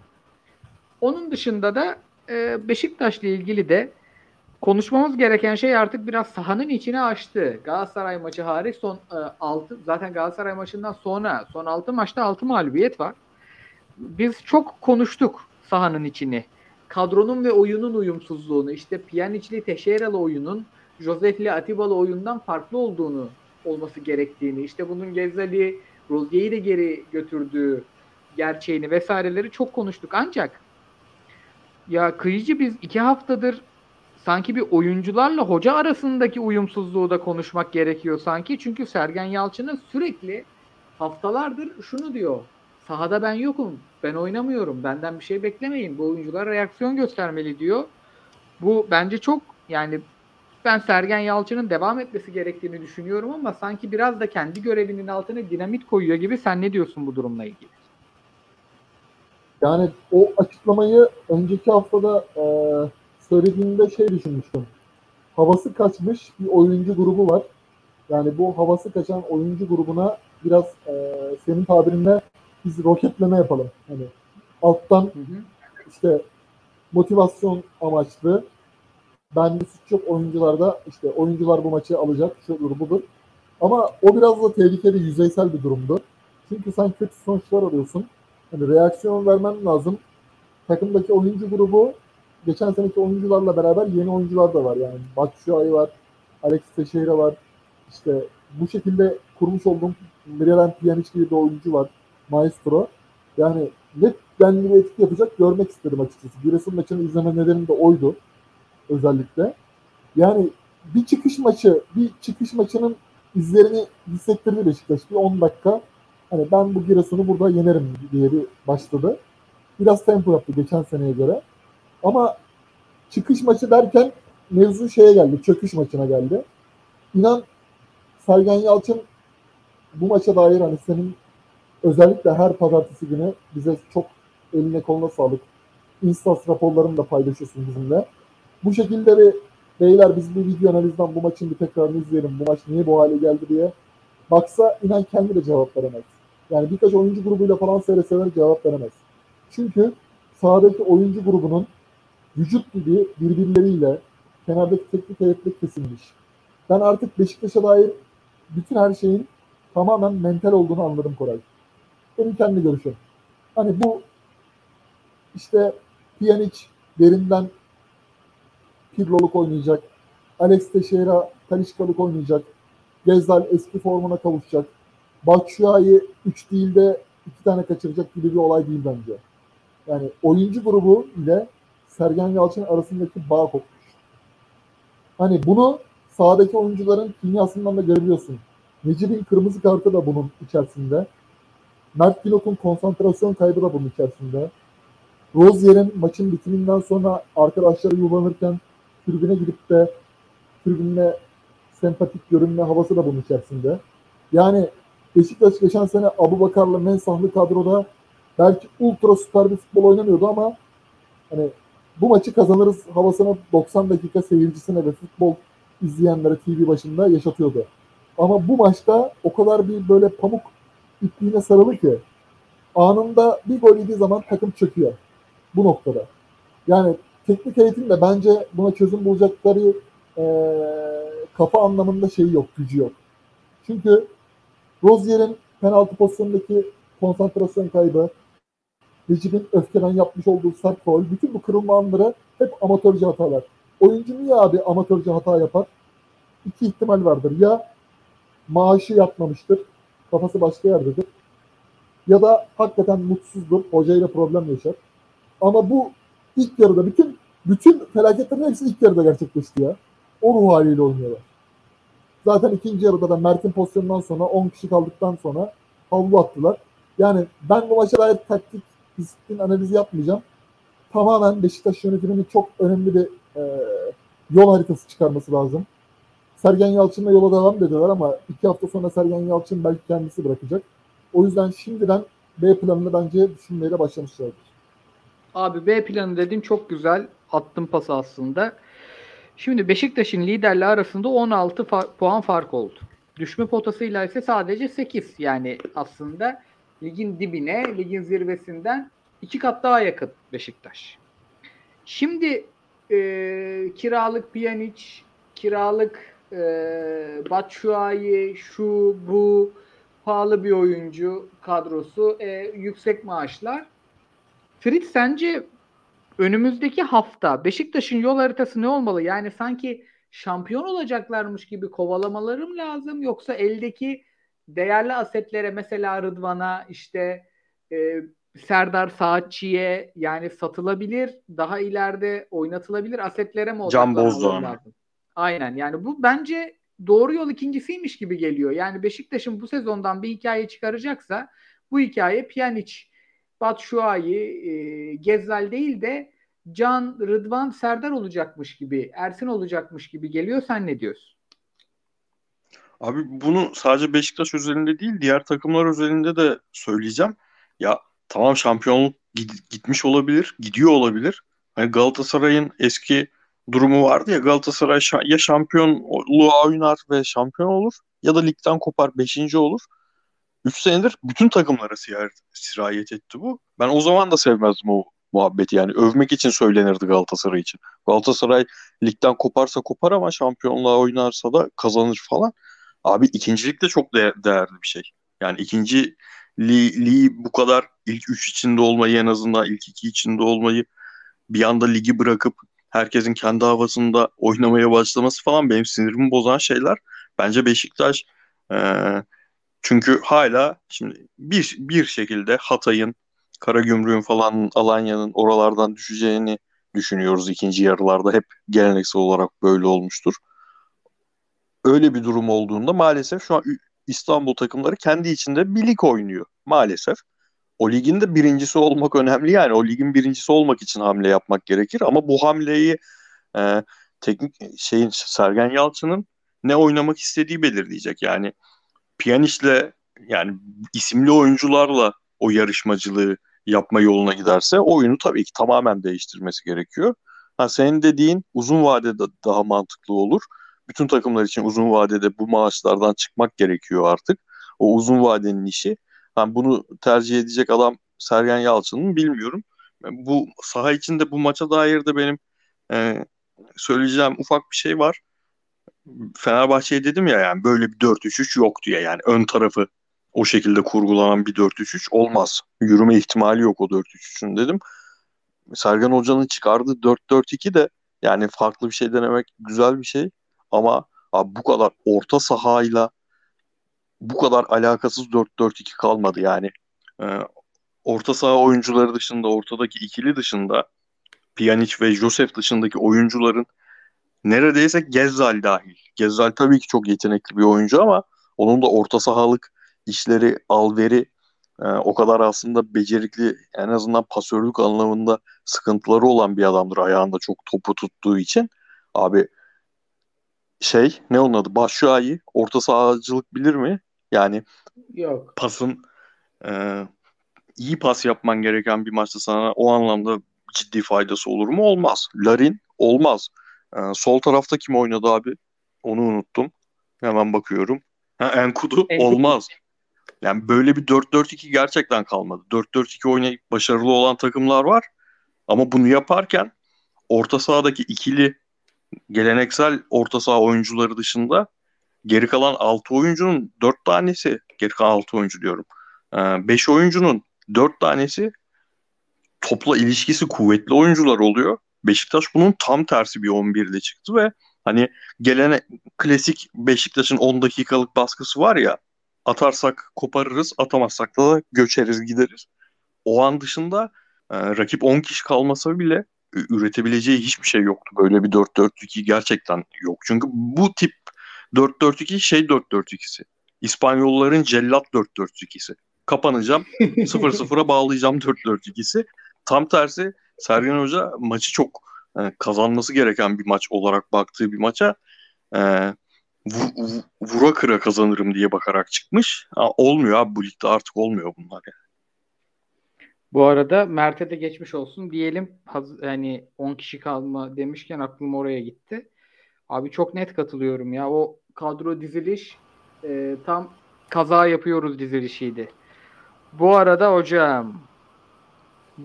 Onun dışında da e, Beşiktaş'la ilgili de konuşmamız gereken şey artık biraz sahanın içine açtı. Galatasaray maçı hariç son 6 zaten Galatasaray maçından sonra son 6 maçta 6 mağlubiyet var. Biz çok konuştuk sahanın içini. Kadronun ve oyunun uyumsuzluğunu, işte Pjanic'li Teixeira'lı oyunun Josef'li Atiba'lı oyundan farklı olduğunu olması gerektiğini, işte bunun Gezzali Rozier'i de geri götürdüğü gerçeğini vesaireleri çok konuştuk. Ancak ya kıyıcı biz iki haftadır sanki bir oyuncularla hoca arasındaki uyumsuzluğu da konuşmak gerekiyor sanki. Çünkü Sergen Yalçın'ın sürekli haftalardır şunu diyor. Sahada ben yokum. Ben oynamıyorum. Benden bir şey beklemeyin. Bu oyuncular reaksiyon göstermeli diyor. Bu bence çok yani ben Sergen Yalçın'ın devam etmesi gerektiğini düşünüyorum ama sanki biraz da kendi görevinin altına dinamit koyuyor gibi. Sen ne diyorsun bu durumla ilgili? Yani o açıklamayı önceki haftada e, söylediğimde şey düşünmüştüm. Havası kaçmış bir oyuncu grubu var. Yani bu havası kaçan oyuncu grubuna biraz e, senin tabirinle biz roketleme yapalım. Hani alttan Hı hı. işte motivasyon amaçlı bende suç yok oyuncularda işte oyuncular bu maçı alacak şudur budur. Ama o biraz da tehlikeli yüzeysel bir durumdu. Çünkü sen kötü sonuçlar alıyorsun. Hani reaksiyon vermen lazım. Takımdaki oyuncu grubu geçen seneki oyuncularla beraber yeni oyuncular da var. Yani Batshuayi var, Alex Teixeira var. İşte bu şekilde kurmuş olduğum Miralem Pjanic gibi bir oyuncu var. Maestro. Yani net benli bir etki yapacak görmek istedim açıkçası. Giresun maçını izleme nedenim de oydu. Özellikle. Yani bir çıkış maçı, bir çıkış maçının izlerini hissettirdi Beşiktaş. Bir 10 dakika. Hani ben bu Giresun'u burada yenerim diye bir başladı. Biraz tempo yaptı geçen seneye göre. Ama çıkış maçı derken mevzu şeye geldi. Çöküş maçına geldi. İnan Sergen Yalçın bu maça dair hani senin özellikle her pazartesi günü bize çok eline koluna sağlık. Instas raporlarını da paylaşıyorsun bizimle. Bu şekilde bir beyler biz bir video analizden bu maçın bir tekrarını izleyelim. Bu maç niye bu hale geldi diye. Baksa inan kendi de cevap veremez. Yani birkaç oyuncu grubuyla falan seyreseler cevap veremez. Çünkü sahadaki oyuncu grubunun vücut gibi birbirleriyle kenardaki teknik heyetle kesilmiş. Ben artık Beşiktaş'a dair bütün her şeyin tamamen mental olduğunu anladım Koray. Benim kendi görüşüm. Hani bu işte Pjanic derinden Pirlo'luk oynayacak. Alex Teixeira Talişkalık oynayacak. Gezzal eski formuna kavuşacak. Batshuayi 3 değil de 2 tane kaçıracak gibi bir olay değil bence. Yani oyuncu grubu ile Sergen Yalçın arasındaki bağ kopmuş. Hani bunu sahadaki oyuncuların kimyasından da görebiliyorsun. Necip'in kırmızı kartı da bunun içerisinde. Mert Günok'un konsantrasyon kaybı da bunun içerisinde. Rozier'in maçın bitiminden sonra arkadaşları yuvanırken tribüne gidip de tribünle sempatik görünme havası da bunun içerisinde. Yani Beşiktaş geçen sene Abu Bakar'la Mensahlı kadroda belki ultra süper bir futbol oynamıyordu ama hani bu maçı kazanırız havasını 90 dakika seyircisine ve futbol izleyenlere TV başında yaşatıyordu. Ama bu maçta o kadar bir böyle pamuk ipliğine sarılı ki anında bir gol yediği zaman takım çöküyor. Bu noktada. Yani teknik eğitim de bence buna çözüm bulacakları e, kafa anlamında şeyi yok, gücü yok. Çünkü Rozier'in penaltı pozisyonundaki konsantrasyon kaybı, Recep'in öfkeden yapmış olduğu sert faul, bütün bu kırılma anları hep amatörce hatalar. Oyuncu niye abi amatörce hata yapar? İki ihtimal vardır. Ya maaşı yatmamıştır, kafası başka yerdedir. Ya da hakikaten mutsuzdur, hocayla problem yaşar. Ama bu ilk yarıda bütün bütün felaketlerin hepsi ilk yarıda gerçekleşti ya. O ruh haliyle oynuyorlar. Zaten ikinci yarıda da Mert'in pozisyonundan sonra 10 kişi kaldıktan sonra havlu attılar. Yani ben bu maça dair taktik, disiplin analizi yapmayacağım. Tamamen Beşiktaş yönetiminin çok önemli bir e, yol haritası çıkarması lazım. Sergen Yalçın'la yola devam dediler ama iki hafta sonra Sergen Yalçın belki kendisi bırakacak. O yüzden şimdiden B planını bence düşünmeye de başlamışlardır. Abi B planı dedin çok güzel. Attım pası aslında. Şimdi Beşiktaş'ın liderle arasında 16 fa- puan fark oldu. Düşme potasıyla ise sadece 8. Yani aslında ligin dibine, ligin zirvesinden iki kat daha yakın Beşiktaş. Şimdi e, kiralık Pjanic, kiralık e, Batshuayi, şu bu pahalı bir oyuncu kadrosu, e, yüksek maaşlar. Fritz sence önümüzdeki hafta Beşiktaş'ın yol haritası ne olmalı? Yani sanki şampiyon olacaklarmış gibi kovalamaları mı lazım yoksa eldeki değerli asetlere mesela Rıdvan'a işte e, Serdar Saatçi'ye yani satılabilir daha ileride oynatılabilir asetlere mi Can Bozdoğan. Aynen yani bu bence doğru yol ikincisiymiş gibi geliyor. Yani Beşiktaş'ın bu sezondan bir hikaye çıkaracaksa bu hikaye Pjanic, Batshuayi, e, Gezzal değil de Can, Rıdvan, Serdar olacakmış gibi, Ersin olacakmış gibi geliyor. Sen ne diyorsun? Abi bunu sadece Beşiktaş özelinde değil diğer takımlar özelinde de söyleyeceğim. Ya tamam şampiyonluk gitmiş olabilir, gidiyor olabilir. Hani Galatasaray'ın eski durumu vardı ya Galatasaray ya şampiyonluğa oynar ve şampiyon olur ya da ligden kopar 5. olur. 3 senedir bütün takımlara sirayet, etti bu. Ben o zaman da sevmezdim o muhabbeti yani. Övmek için söylenirdi Galatasaray için. Galatasaray ligden koparsa kopar ama şampiyonluğa oynarsa da kazanır falan. Abi ikincilik de çok değer, değerli bir şey. Yani ikinci li, li bu kadar ilk 3 içinde olmayı en azından ilk 2 içinde olmayı bir anda ligi bırakıp herkesin kendi havasında oynamaya başlaması falan benim sinirimi bozan şeyler. Bence Beşiktaş e, çünkü hala şimdi bir bir şekilde Hatay'ın, Karagümrük'ün falan Alanya'nın oralardan düşeceğini düşünüyoruz ikinci yarılarda. Hep geleneksel olarak böyle olmuştur. Öyle bir durum olduğunda maalesef şu an İstanbul takımları kendi içinde bir lig oynuyor maalesef. O ligin de birincisi olmak önemli yani. O ligin birincisi olmak için hamle yapmak gerekir ama bu hamleyi e, teknik şeyin Sergen Yalçın'ın ne oynamak istediği belirleyecek. Yani Pjanic'le yani isimli oyuncularla o yarışmacılığı yapma yoluna giderse oyunu tabii ki tamamen değiştirmesi gerekiyor. Ha senin dediğin uzun vadede daha mantıklı olur. Bütün takımlar için uzun vadede bu maaşlardan çıkmak gerekiyor artık. O uzun vadenin işi. Ben bunu tercih edecek adam Sergen Yalçın mı bilmiyorum. Bu saha içinde bu maça dair de benim e, söyleyeceğim ufak bir şey var. Fenerbahçe'ye dedim ya yani böyle bir 4-3-3 yok diye yani ön tarafı o şekilde kurgulanan bir 4-3-3 olmaz. Yürüme ihtimali yok o 4-3-3'ün dedim. Sergen Hoca'nın çıkardığı 4-4-2 de yani farklı bir şey denemek güzel bir şey ama abi bu kadar orta sahayla bu kadar alakasız 4-4-2 kalmadı yani. Ee, orta saha oyuncuları dışında, ortadaki ikili dışında Pjanic ve Josef dışındaki oyuncuların neredeyse Gezzal dahil. Gezzal tabii ki çok yetenekli bir oyuncu ama onun da orta sahalık işleri, alveri e, o kadar aslında becerikli en azından pasörlük anlamında sıkıntıları olan bir adamdır ayağında çok topu tuttuğu için. Abi şey ne onun adı? Başşuayi orta sahacılık bilir mi? Yani Yok. pasın e, iyi pas yapman gereken bir maçta sana o anlamda ciddi faydası olur mu? Olmaz. Larin olmaz. E, sol tarafta kim oynadı abi? Onu unuttum. Hemen bakıyorum. Ha, Enkudu Enkudu. olmaz. Yani böyle bir 4-4-2 gerçekten kalmadı. 4-4-2 oynayıp başarılı olan takımlar var. Ama bunu yaparken orta sahadaki ikili geleneksel orta saha oyuncuları dışında geri kalan 6 oyuncunun 4 tanesi, geri kalan 6 oyuncu diyorum. 5 oyuncunun 4 tanesi topla ilişkisi kuvvetli oyuncular oluyor. Beşiktaş bunun tam tersi bir 11 ile çıktı ve hani gelene klasik Beşiktaş'ın 10 dakikalık baskısı var ya atarsak koparırız, atamazsak da göçeriz gideriz. O an dışında e, rakip 10 kişi kalmasa bile üretebileceği hiçbir şey yoktu. Böyle bir 4-4-2 gerçekten yok. Çünkü bu tip 4-4-2 şey 4-4-2'si. İspanyolların cellat 4-4-2'si. Kapanacağım, 0-0'a bağlayacağım 4-4-2'si. Tam tersi Sergen Hoca maçı çok e, kazanması gereken bir maç olarak baktığı bir maça e, vur, vura kıra kazanırım diye bakarak çıkmış. Ha, olmuyor abi bu ligde artık olmuyor bunlar yani. Bu arada Mert'e de geçmiş olsun diyelim. Yani 10 kişi kalma demişken aklım oraya gitti. Abi çok net katılıyorum ya. O kadro diziliş e, tam kaza yapıyoruz dizilişiydi. Bu arada hocam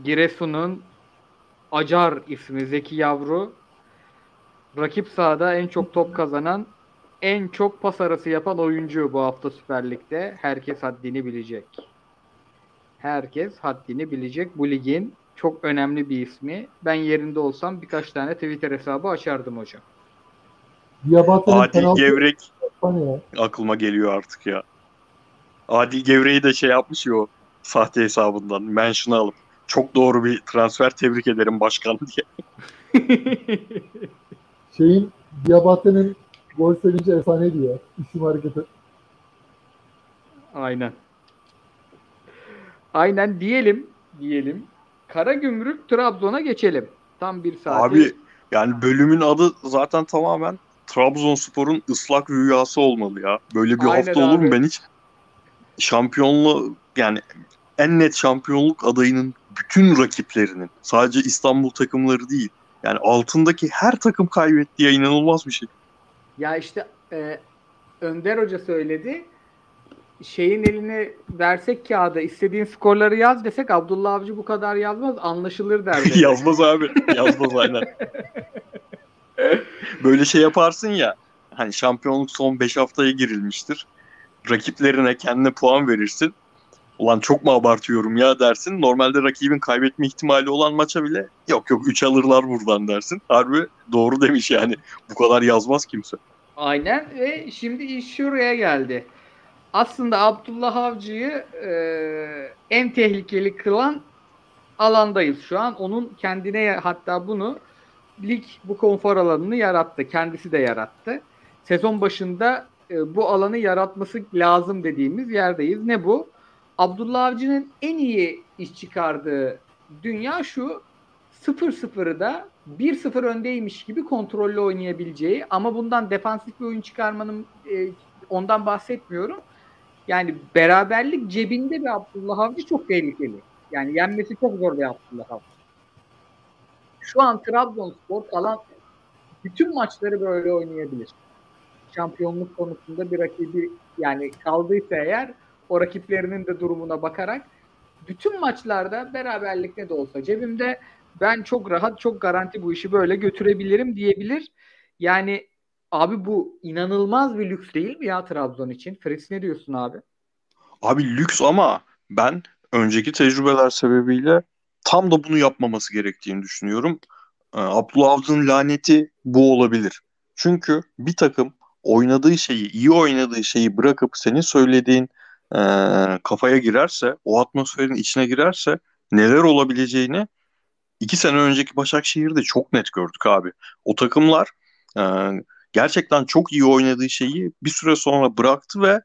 Giresun'un Acar ismi Zeki Yavru rakip sahada en çok top kazanan en çok pas arası yapan oyuncu bu hafta Süper Lig'de. Herkes haddini bilecek. Herkes haddini bilecek. Bu ligin çok önemli bir ismi. Ben yerinde olsam birkaç tane Twitter hesabı açardım hocam. Adil penaltı Gevrek aklıma geliyor artık ya. Adil Gevrek'i de şey yapmış ya o sahte hesabından mention alıp çok doğru bir transfer tebrik ederim başkan diye. Şeyin Diabate'nin gol sevinci efsaneydi ya. İsim hareketi. Aynen. Aynen diyelim. Diyelim. Karagümrük Trabzon'a geçelim. Tam bir saat. Abi yani bölümün adı zaten tamamen Trabzonspor'un ıslak rüyası olmalı ya. Böyle bir Aynen hafta olur mu? Ben hiç şampiyonluğu yani en net şampiyonluk adayının bütün rakiplerinin sadece İstanbul takımları değil yani altındaki her takım kaybetti ya inanılmaz bir şey. Ya işte e, Önder Hoca söyledi. şeyin eline versek kağıda istediğin skorları yaz desek Abdullah Avcı bu kadar yazmaz anlaşılır derdi. Yazmaz abi. Yazmaz aynen. Böyle şey yaparsın ya. Hani şampiyonluk son 5 haftaya girilmiştir. Rakiplerine kendine puan verirsin. Ulan çok mu abartıyorum ya dersin. Normalde rakibin kaybetme ihtimali olan maça bile yok yok 3 alırlar buradan dersin. Harbi doğru demiş yani. Bu kadar yazmaz kimse. Aynen ve şimdi iş şuraya geldi. Aslında Abdullah Avcı'yı e, en tehlikeli kılan alandayız şu an. Onun kendine hatta bunu lig bu konfor alanını yarattı. Kendisi de yarattı. Sezon başında e, bu alanı yaratması lazım dediğimiz yerdeyiz. Ne bu? Abdullah Avcı'nın en iyi iş çıkardığı dünya şu 0-0'ı da 1-0 öndeymiş gibi kontrollü oynayabileceği ama bundan defansif bir oyun çıkarmanın e, ondan bahsetmiyorum. Yani beraberlik cebinde bir Abdullah Avcı çok tehlikeli. Yani yenmesi çok zor bir Abdullah Avcı. Şu an Trabzonspor falan bütün maçları böyle oynayabilir. Şampiyonluk konusunda bir rakibi yani kaldıysa eğer o rakiplerinin de durumuna bakarak bütün maçlarda beraberlik ne de olsa cebimde ben çok rahat çok garanti bu işi böyle götürebilirim diyebilir. Yani abi bu inanılmaz bir lüks değil mi ya Trabzon için? Fritz ne diyorsun abi? Abi lüks ama ben önceki tecrübeler sebebiyle tam da bunu yapmaması gerektiğini düşünüyorum. Ee, Abdullah Avcı'nın laneti bu olabilir. Çünkü bir takım oynadığı şeyi, iyi oynadığı şeyi bırakıp senin söylediğin e, kafaya girerse, o atmosferin içine girerse neler olabileceğini iki sene önceki Başakşehir'de çok net gördük abi. O takımlar e, gerçekten çok iyi oynadığı şeyi bir süre sonra bıraktı ve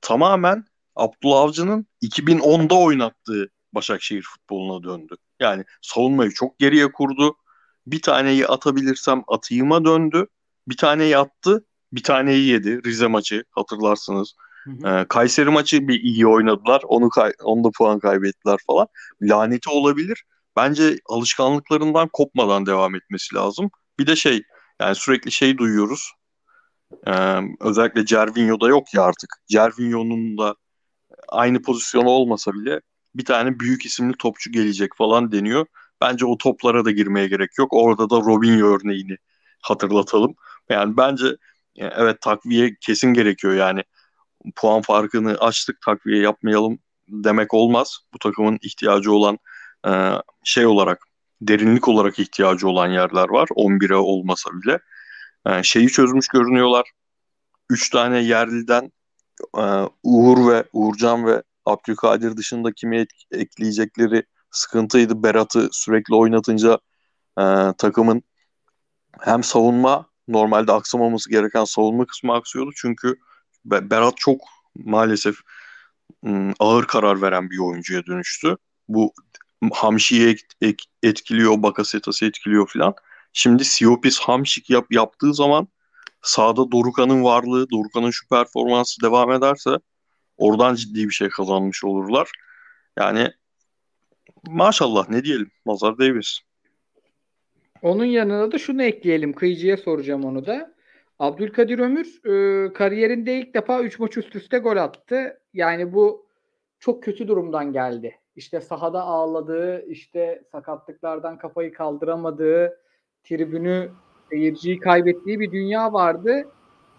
tamamen Abdullah Avcı'nın 2010'da oynattığı Başakşehir futboluna döndü. Yani savunmayı çok geriye kurdu. Bir taneyi atabilirsem atayıma döndü. Bir taneyi attı, bir taneyi yedi. Rize maçı hatırlarsınız. Ee, Kayseri maçı bir iyi oynadılar. Onu kay- onda puan kaybettiler falan. Laneti olabilir. Bence alışkanlıklarından kopmadan devam etmesi lazım. Bir de şey yani sürekli şey duyuyoruz. Ee, özellikle Cervinho'da yok ya artık. Cervinho'nun da aynı pozisyonu olmasa bile bir tane büyük isimli topçu gelecek falan deniyor. Bence o toplara da girmeye gerek yok. Orada da Robinho örneğini hatırlatalım. Yani bence yani evet takviye kesin gerekiyor yani. Puan farkını açtık takviye yapmayalım demek olmaz. Bu takımın ihtiyacı olan e, şey olarak derinlik olarak ihtiyacı olan yerler var. 11'e olmasa bile. E, şeyi çözmüş görünüyorlar. 3 tane yerliden e, Uğur ve Uğurcan ve Abdülkadir dışında kimi ekleyecekleri sıkıntıydı. Berat'ı sürekli oynatınca takımın hem savunma normalde aksamaması gereken savunma kısmı aksıyordu. Çünkü Berat çok maalesef ağır karar veren bir oyuncuya dönüştü. Bu Hamşi'yi etkiliyor, Bakasetas'ı etkiliyor filan. Şimdi Siopis Hamşik yap, yaptığı zaman sahada Dorukan'ın varlığı, Dorukan'ın şu performansı devam ederse oradan ciddi bir şey kazanmış olurlar. Yani maşallah ne diyelim Mazar Davis. Onun yanına da şunu ekleyelim. Kıyıcıya soracağım onu da. Abdülkadir Ömür e, kariyerinde ilk defa 3 maç üst üste gol attı. Yani bu çok kötü durumdan geldi. İşte sahada ağladığı, işte sakatlıklardan kafayı kaldıramadığı, tribünü, seyirciyi kaybettiği bir dünya vardı.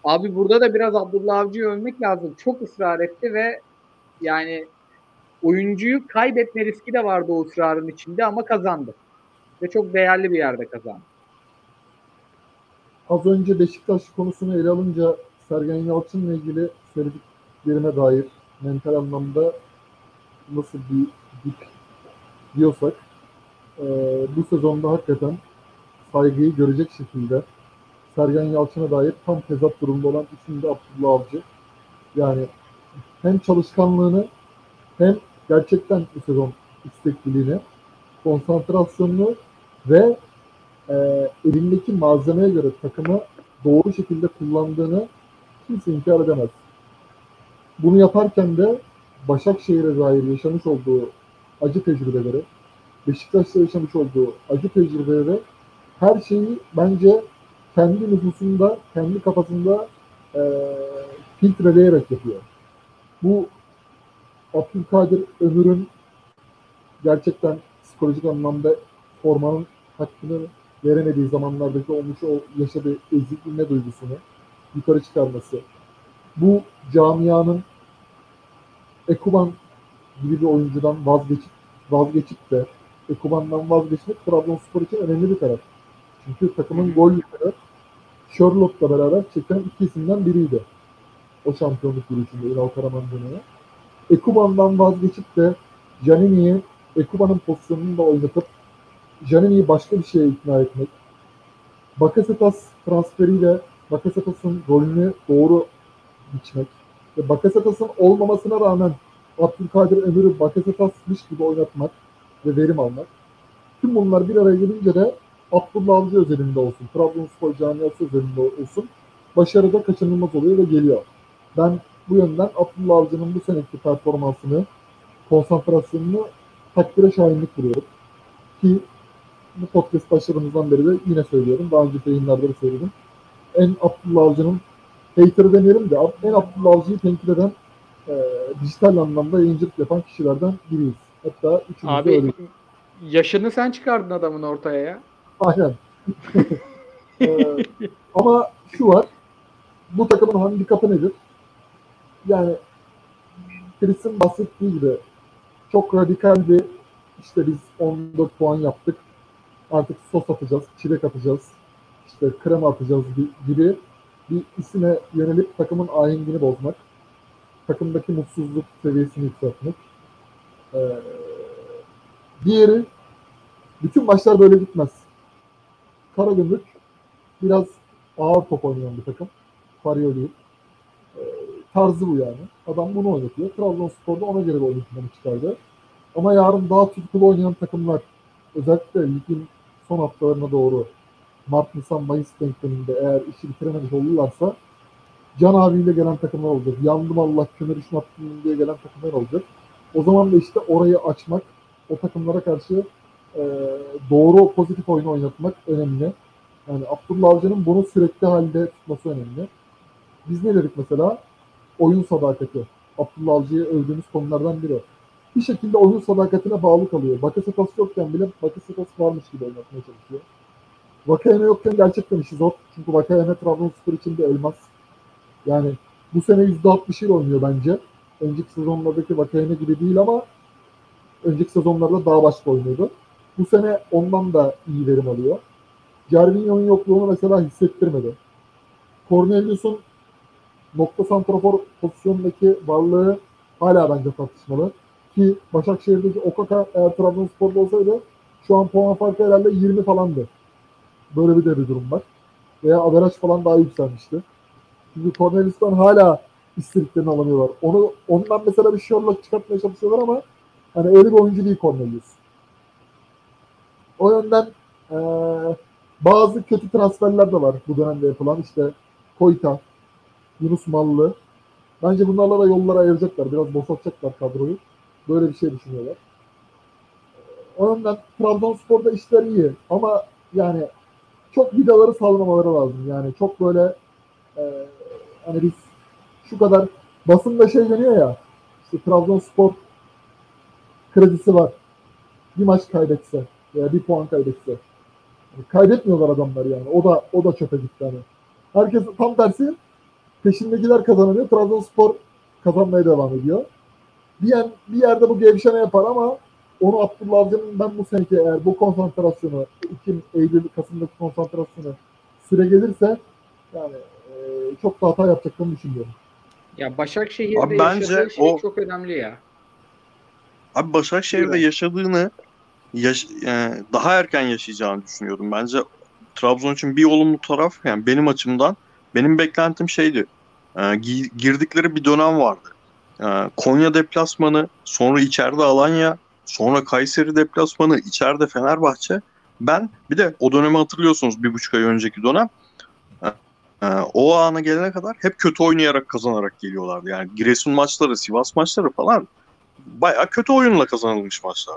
Abi burada da biraz Abdullah Avcı'yı övmek lazım. Çok ısrar etti ve yani oyuncuyu kaybetme riski de vardı o ısrarın içinde ama kazandı. Ve çok değerli bir yerde kazandı. Az önce Beşiktaş konusunu ele alınca Sergen Yalçın'la ilgili söylediklerime dair mental anlamda nasıl bir dip diyorsak e, bu sezonda hakikaten saygıyı görecek şekilde Sergen Yalçın'a dair tam tezat durumda olan isim de Abdullah Avcı. Yani hem çalışkanlığını hem gerçekten bu sezon istekliliğini, konsantrasyonunu ve e, elindeki malzemeye göre takımı doğru şekilde kullandığını kimse inkar edemez. Bunu yaparken de Başakşehir'e dair yaşamış olduğu acı tecrübeleri, Beşiktaş'ta yaşamış olduğu acı tecrübeleri her şeyi bence kendi nüfusunda, kendi kafasında e, filtreleyerek yapıyor. Bu Abdülkadir Ömür'ün gerçekten psikolojik anlamda formanın hakkını veremediği zamanlardaki olmuş o yaşadığı ezikliğine duygusunu yukarı çıkarması. Bu camianın Ekuban gibi bir oyuncudan vazgeçip vazgeçip de Ekuban'dan vazgeçmek Trabzonspor için önemli bir karar. Çünkü takımın gol yükleri Sherlock'la beraber çeken iki isimden biriydi. O şampiyonluk yürüyüşünde Ünal Karaman dönemi. Ekuban'dan vazgeçip de Janini'yi Ekuban'ın pozisyonunu da oynatıp Janini'yi başka bir şeye ikna etmek. Bakasetas transferiyle Bakasetas'ın rolünü doğru biçmek ve Bakasetas'ın olmamasına rağmen Abdülkadir Ömür'ü Bakasetas'mış gibi oynatmak ve verim almak. Tüm bunlar bir araya gelince de Abdullah Avcı özelinde olsun, Trabzonspor camiası özelinde olsun başarıda kaçınılmaz oluyor ve geliyor. Ben bu yönden Abdullah Avcı'nın bu seneki performansını, konsantrasyonunu takdire şahinlik buluyorum. Ki bu podcast başlarımızdan beri de yine söylüyorum. Daha önce yayınlarda da söyledim. En Abdullah Avcı'nın hater demeyelim de en Abdullah Avcı'yı tenkit eden e, dijital anlamda yayıncılık yapan kişilerden biriyiz. Hatta üçümüz de Abi öyle. yaşını sen çıkardın adamın ortaya ya. Aynen. Ee, ama şu var. Bu takımın handikapı nedir? Yani Chris'in bahsettiği gibi çok radikal bir işte biz 14 puan yaptık. Artık sos atacağız, çilek atacağız, işte krema atacağız gi- gibi bir isime yönelip takımın ahengini bozmak. Takımdaki mutsuzluk seviyesini yükseltmek. Ee, diğeri bütün maçlar böyle gitmez. Karagümrük biraz ağır top oynayan bir takım. Farioli. Ee, tarzı bu yani. Adam bunu oynatıyor. Trabzonspor'da ona göre bir oyun planı çıkardı. Ama yarın daha tutkulu oynayan takımlar özellikle ligin son haftalarına doğru Mart, Nisan, Mayıs denkleminde eğer işi bitirememiş olurlarsa Can abiyle gelen takımlar olacak. Yandım Allah kömür işini attım diye gelen takımlar olacak. O zaman da işte orayı açmak, o takımlara karşı e, doğru pozitif oyunu oynatmak önemli. Yani Abdullah Avcı'nın bunu sürekli halde tutması önemli. Biz ne dedik mesela? Oyun sadakati. Abdullah Avcı'yı övdüğümüz konulardan biri. Bir şekilde oyun sadakatine bağlı kalıyor. Bakasetas yokken bile Bakasetas varmış gibi oynatmaya çalışıyor. Vakayeme yokken gerçekten işi zor. Çünkü Vakayeme Trabzonspor için bir elmas. Yani bu sene %60 ile oynuyor bence. Önceki sezonlardaki Vakayeme gibi değil ama önceki sezonlarda daha başka oynuyordu. Bu sene ondan da iyi verim alıyor. Cervinho'nun yokluğunu mesela hissettirmedi. Cornelius'un nokta santrafor pozisyonundaki varlığı hala bence tartışmalı. Ki Başakşehir'deki Okaka eğer Trabzonspor'da olsaydı şu an puan farkı herhalde 20 falandı. Böyle bir de bir durum var. Veya averaj falan daha yükselmişti. Çünkü Cornelius'tan hala istediklerini alamıyorlar. Onu ondan mesela bir Sherlock çıkartmaya çalışıyorlar ama hani öyle bir oyuncu değil Cornelius. O yönden eee, bazı kötü transferler de var bu dönemde yapılan. İşte Koyta, Yunus Mallı. Bence bunlarla da yollara ayıracaklar. Biraz boşaltacaklar kadroyu. Böyle bir şey düşünüyorlar. O yönden Trabzonspor'da işler iyi. Ama yani çok vidaları sallamaları lazım. Yani çok böyle eee, hani biz şu kadar basında şey deniyor ya işte Trabzonspor kredisi var. Bir maç kaybetse veya bir puan kaybetse. Yani kaybetmiyorlar adamlar yani. O da o da çöpe gitti hani. Herkes tam tersi peşindekiler kazanıyor. Trabzonspor kazanmaya devam ediyor. Bir, yer, bir yerde bu gevşeme yapar ama onu Abdullah Avcı'nın ben bu seneki eğer bu konsantrasyonu Ekim, Eylül, Kasım'daki konsantrasyonu süre gelirse yani e, çok da hata yapacaklarını düşünüyorum. Ya Başakşehir'de Abi bence şey o- çok önemli ya. Abi Başakşehir'de yaşadığını yaş- e, daha erken yaşayacağını düşünüyordum. Bence Trabzon için bir olumlu taraf yani benim açımdan benim beklentim şeydi. E, gi- girdikleri bir dönem vardı. E, Konya deplasmanı, sonra içeride Alanya, sonra Kayseri deplasmanı, içeride Fenerbahçe. Ben bir de o dönemi hatırlıyorsunuz bir buçuk ay önceki dönem. E, e, o ana gelene kadar hep kötü oynayarak kazanarak geliyorlardı. Yani Giresun maçları, Sivas maçları falan bayağı kötü oyunla kazanılmış maçlar.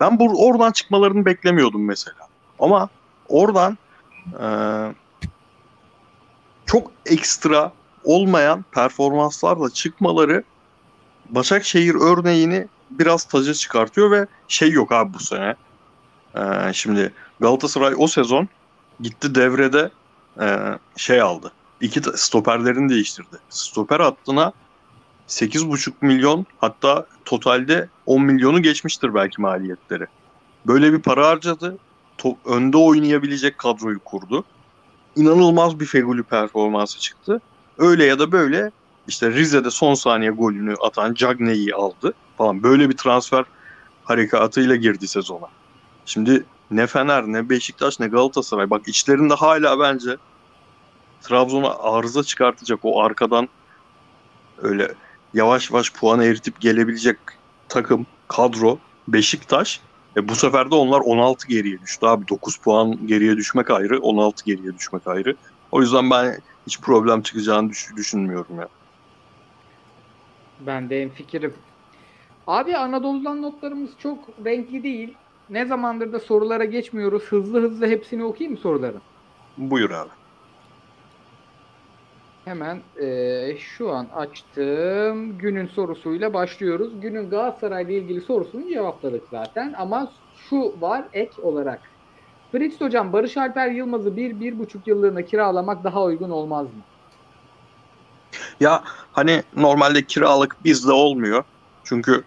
Ben bu oradan çıkmalarını beklemiyordum mesela. Ama oradan e, çok ekstra olmayan performanslarla çıkmaları Başakşehir örneğini biraz taca çıkartıyor ve şey yok abi bu sene. Ee, şimdi Galatasaray o sezon gitti devrede e, şey aldı. İki stoperlerini değiştirdi. Stoper hattına 8,5 milyon hatta totalde 10 milyonu geçmiştir belki maliyetleri. Böyle bir para harcadı. To- önde oynayabilecek kadroyu kurdu. İnanılmaz bir Feguli performansı çıktı. Öyle ya da böyle işte Rize'de son saniye golünü atan Cagney'i aldı falan. Böyle bir transfer harekatıyla girdi sezona. Şimdi ne Fener ne Beşiktaş ne Galatasaray bak içlerinde hala bence Trabzon'a arıza çıkartacak o arkadan öyle yavaş yavaş puanı eritip gelebilecek takım, kadro Beşiktaş. E bu sefer de onlar 16 geriye düştü abi. 9 puan geriye düşmek ayrı, 16 geriye düşmek ayrı. O yüzden ben hiç problem çıkacağını düş- düşünmüyorum ya. Ben de fikrim. Abi Anadolu'dan notlarımız çok renkli değil. Ne zamandır da sorulara geçmiyoruz. Hızlı hızlı hepsini okuyayım mı soruların? Buyur abi. Hemen eee, şu an açtım. Günün sorusuyla başlıyoruz. Günün Galatasaray'la ilgili sorusunu cevapladık zaten. Ama şu var ek olarak. Fritz Hocam Barış Alper Yılmaz'ı bir, bir buçuk yıllığına kiralamak daha uygun olmaz mı? Ya hani normalde kiralık bizde olmuyor. Çünkü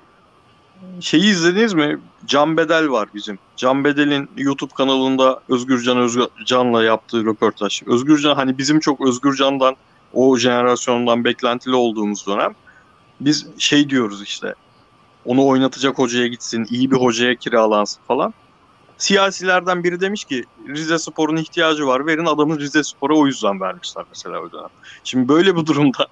şeyi izlediniz mi? Can Bedel var bizim. Can Bedel'in YouTube kanalında Özgürcan Özcan'la yaptığı röportaj. Özgürcan hani bizim çok Özgürcan'dan o jenerasyondan beklentili olduğumuz dönem biz şey diyoruz işte onu oynatacak hocaya gitsin, iyi bir hocaya kiralansın falan. Siyasilerden biri demiş ki Rize Spor'un ihtiyacı var. Verin adamı Rize Spor'a o yüzden vermişler mesela o dönem. Şimdi böyle bir durumda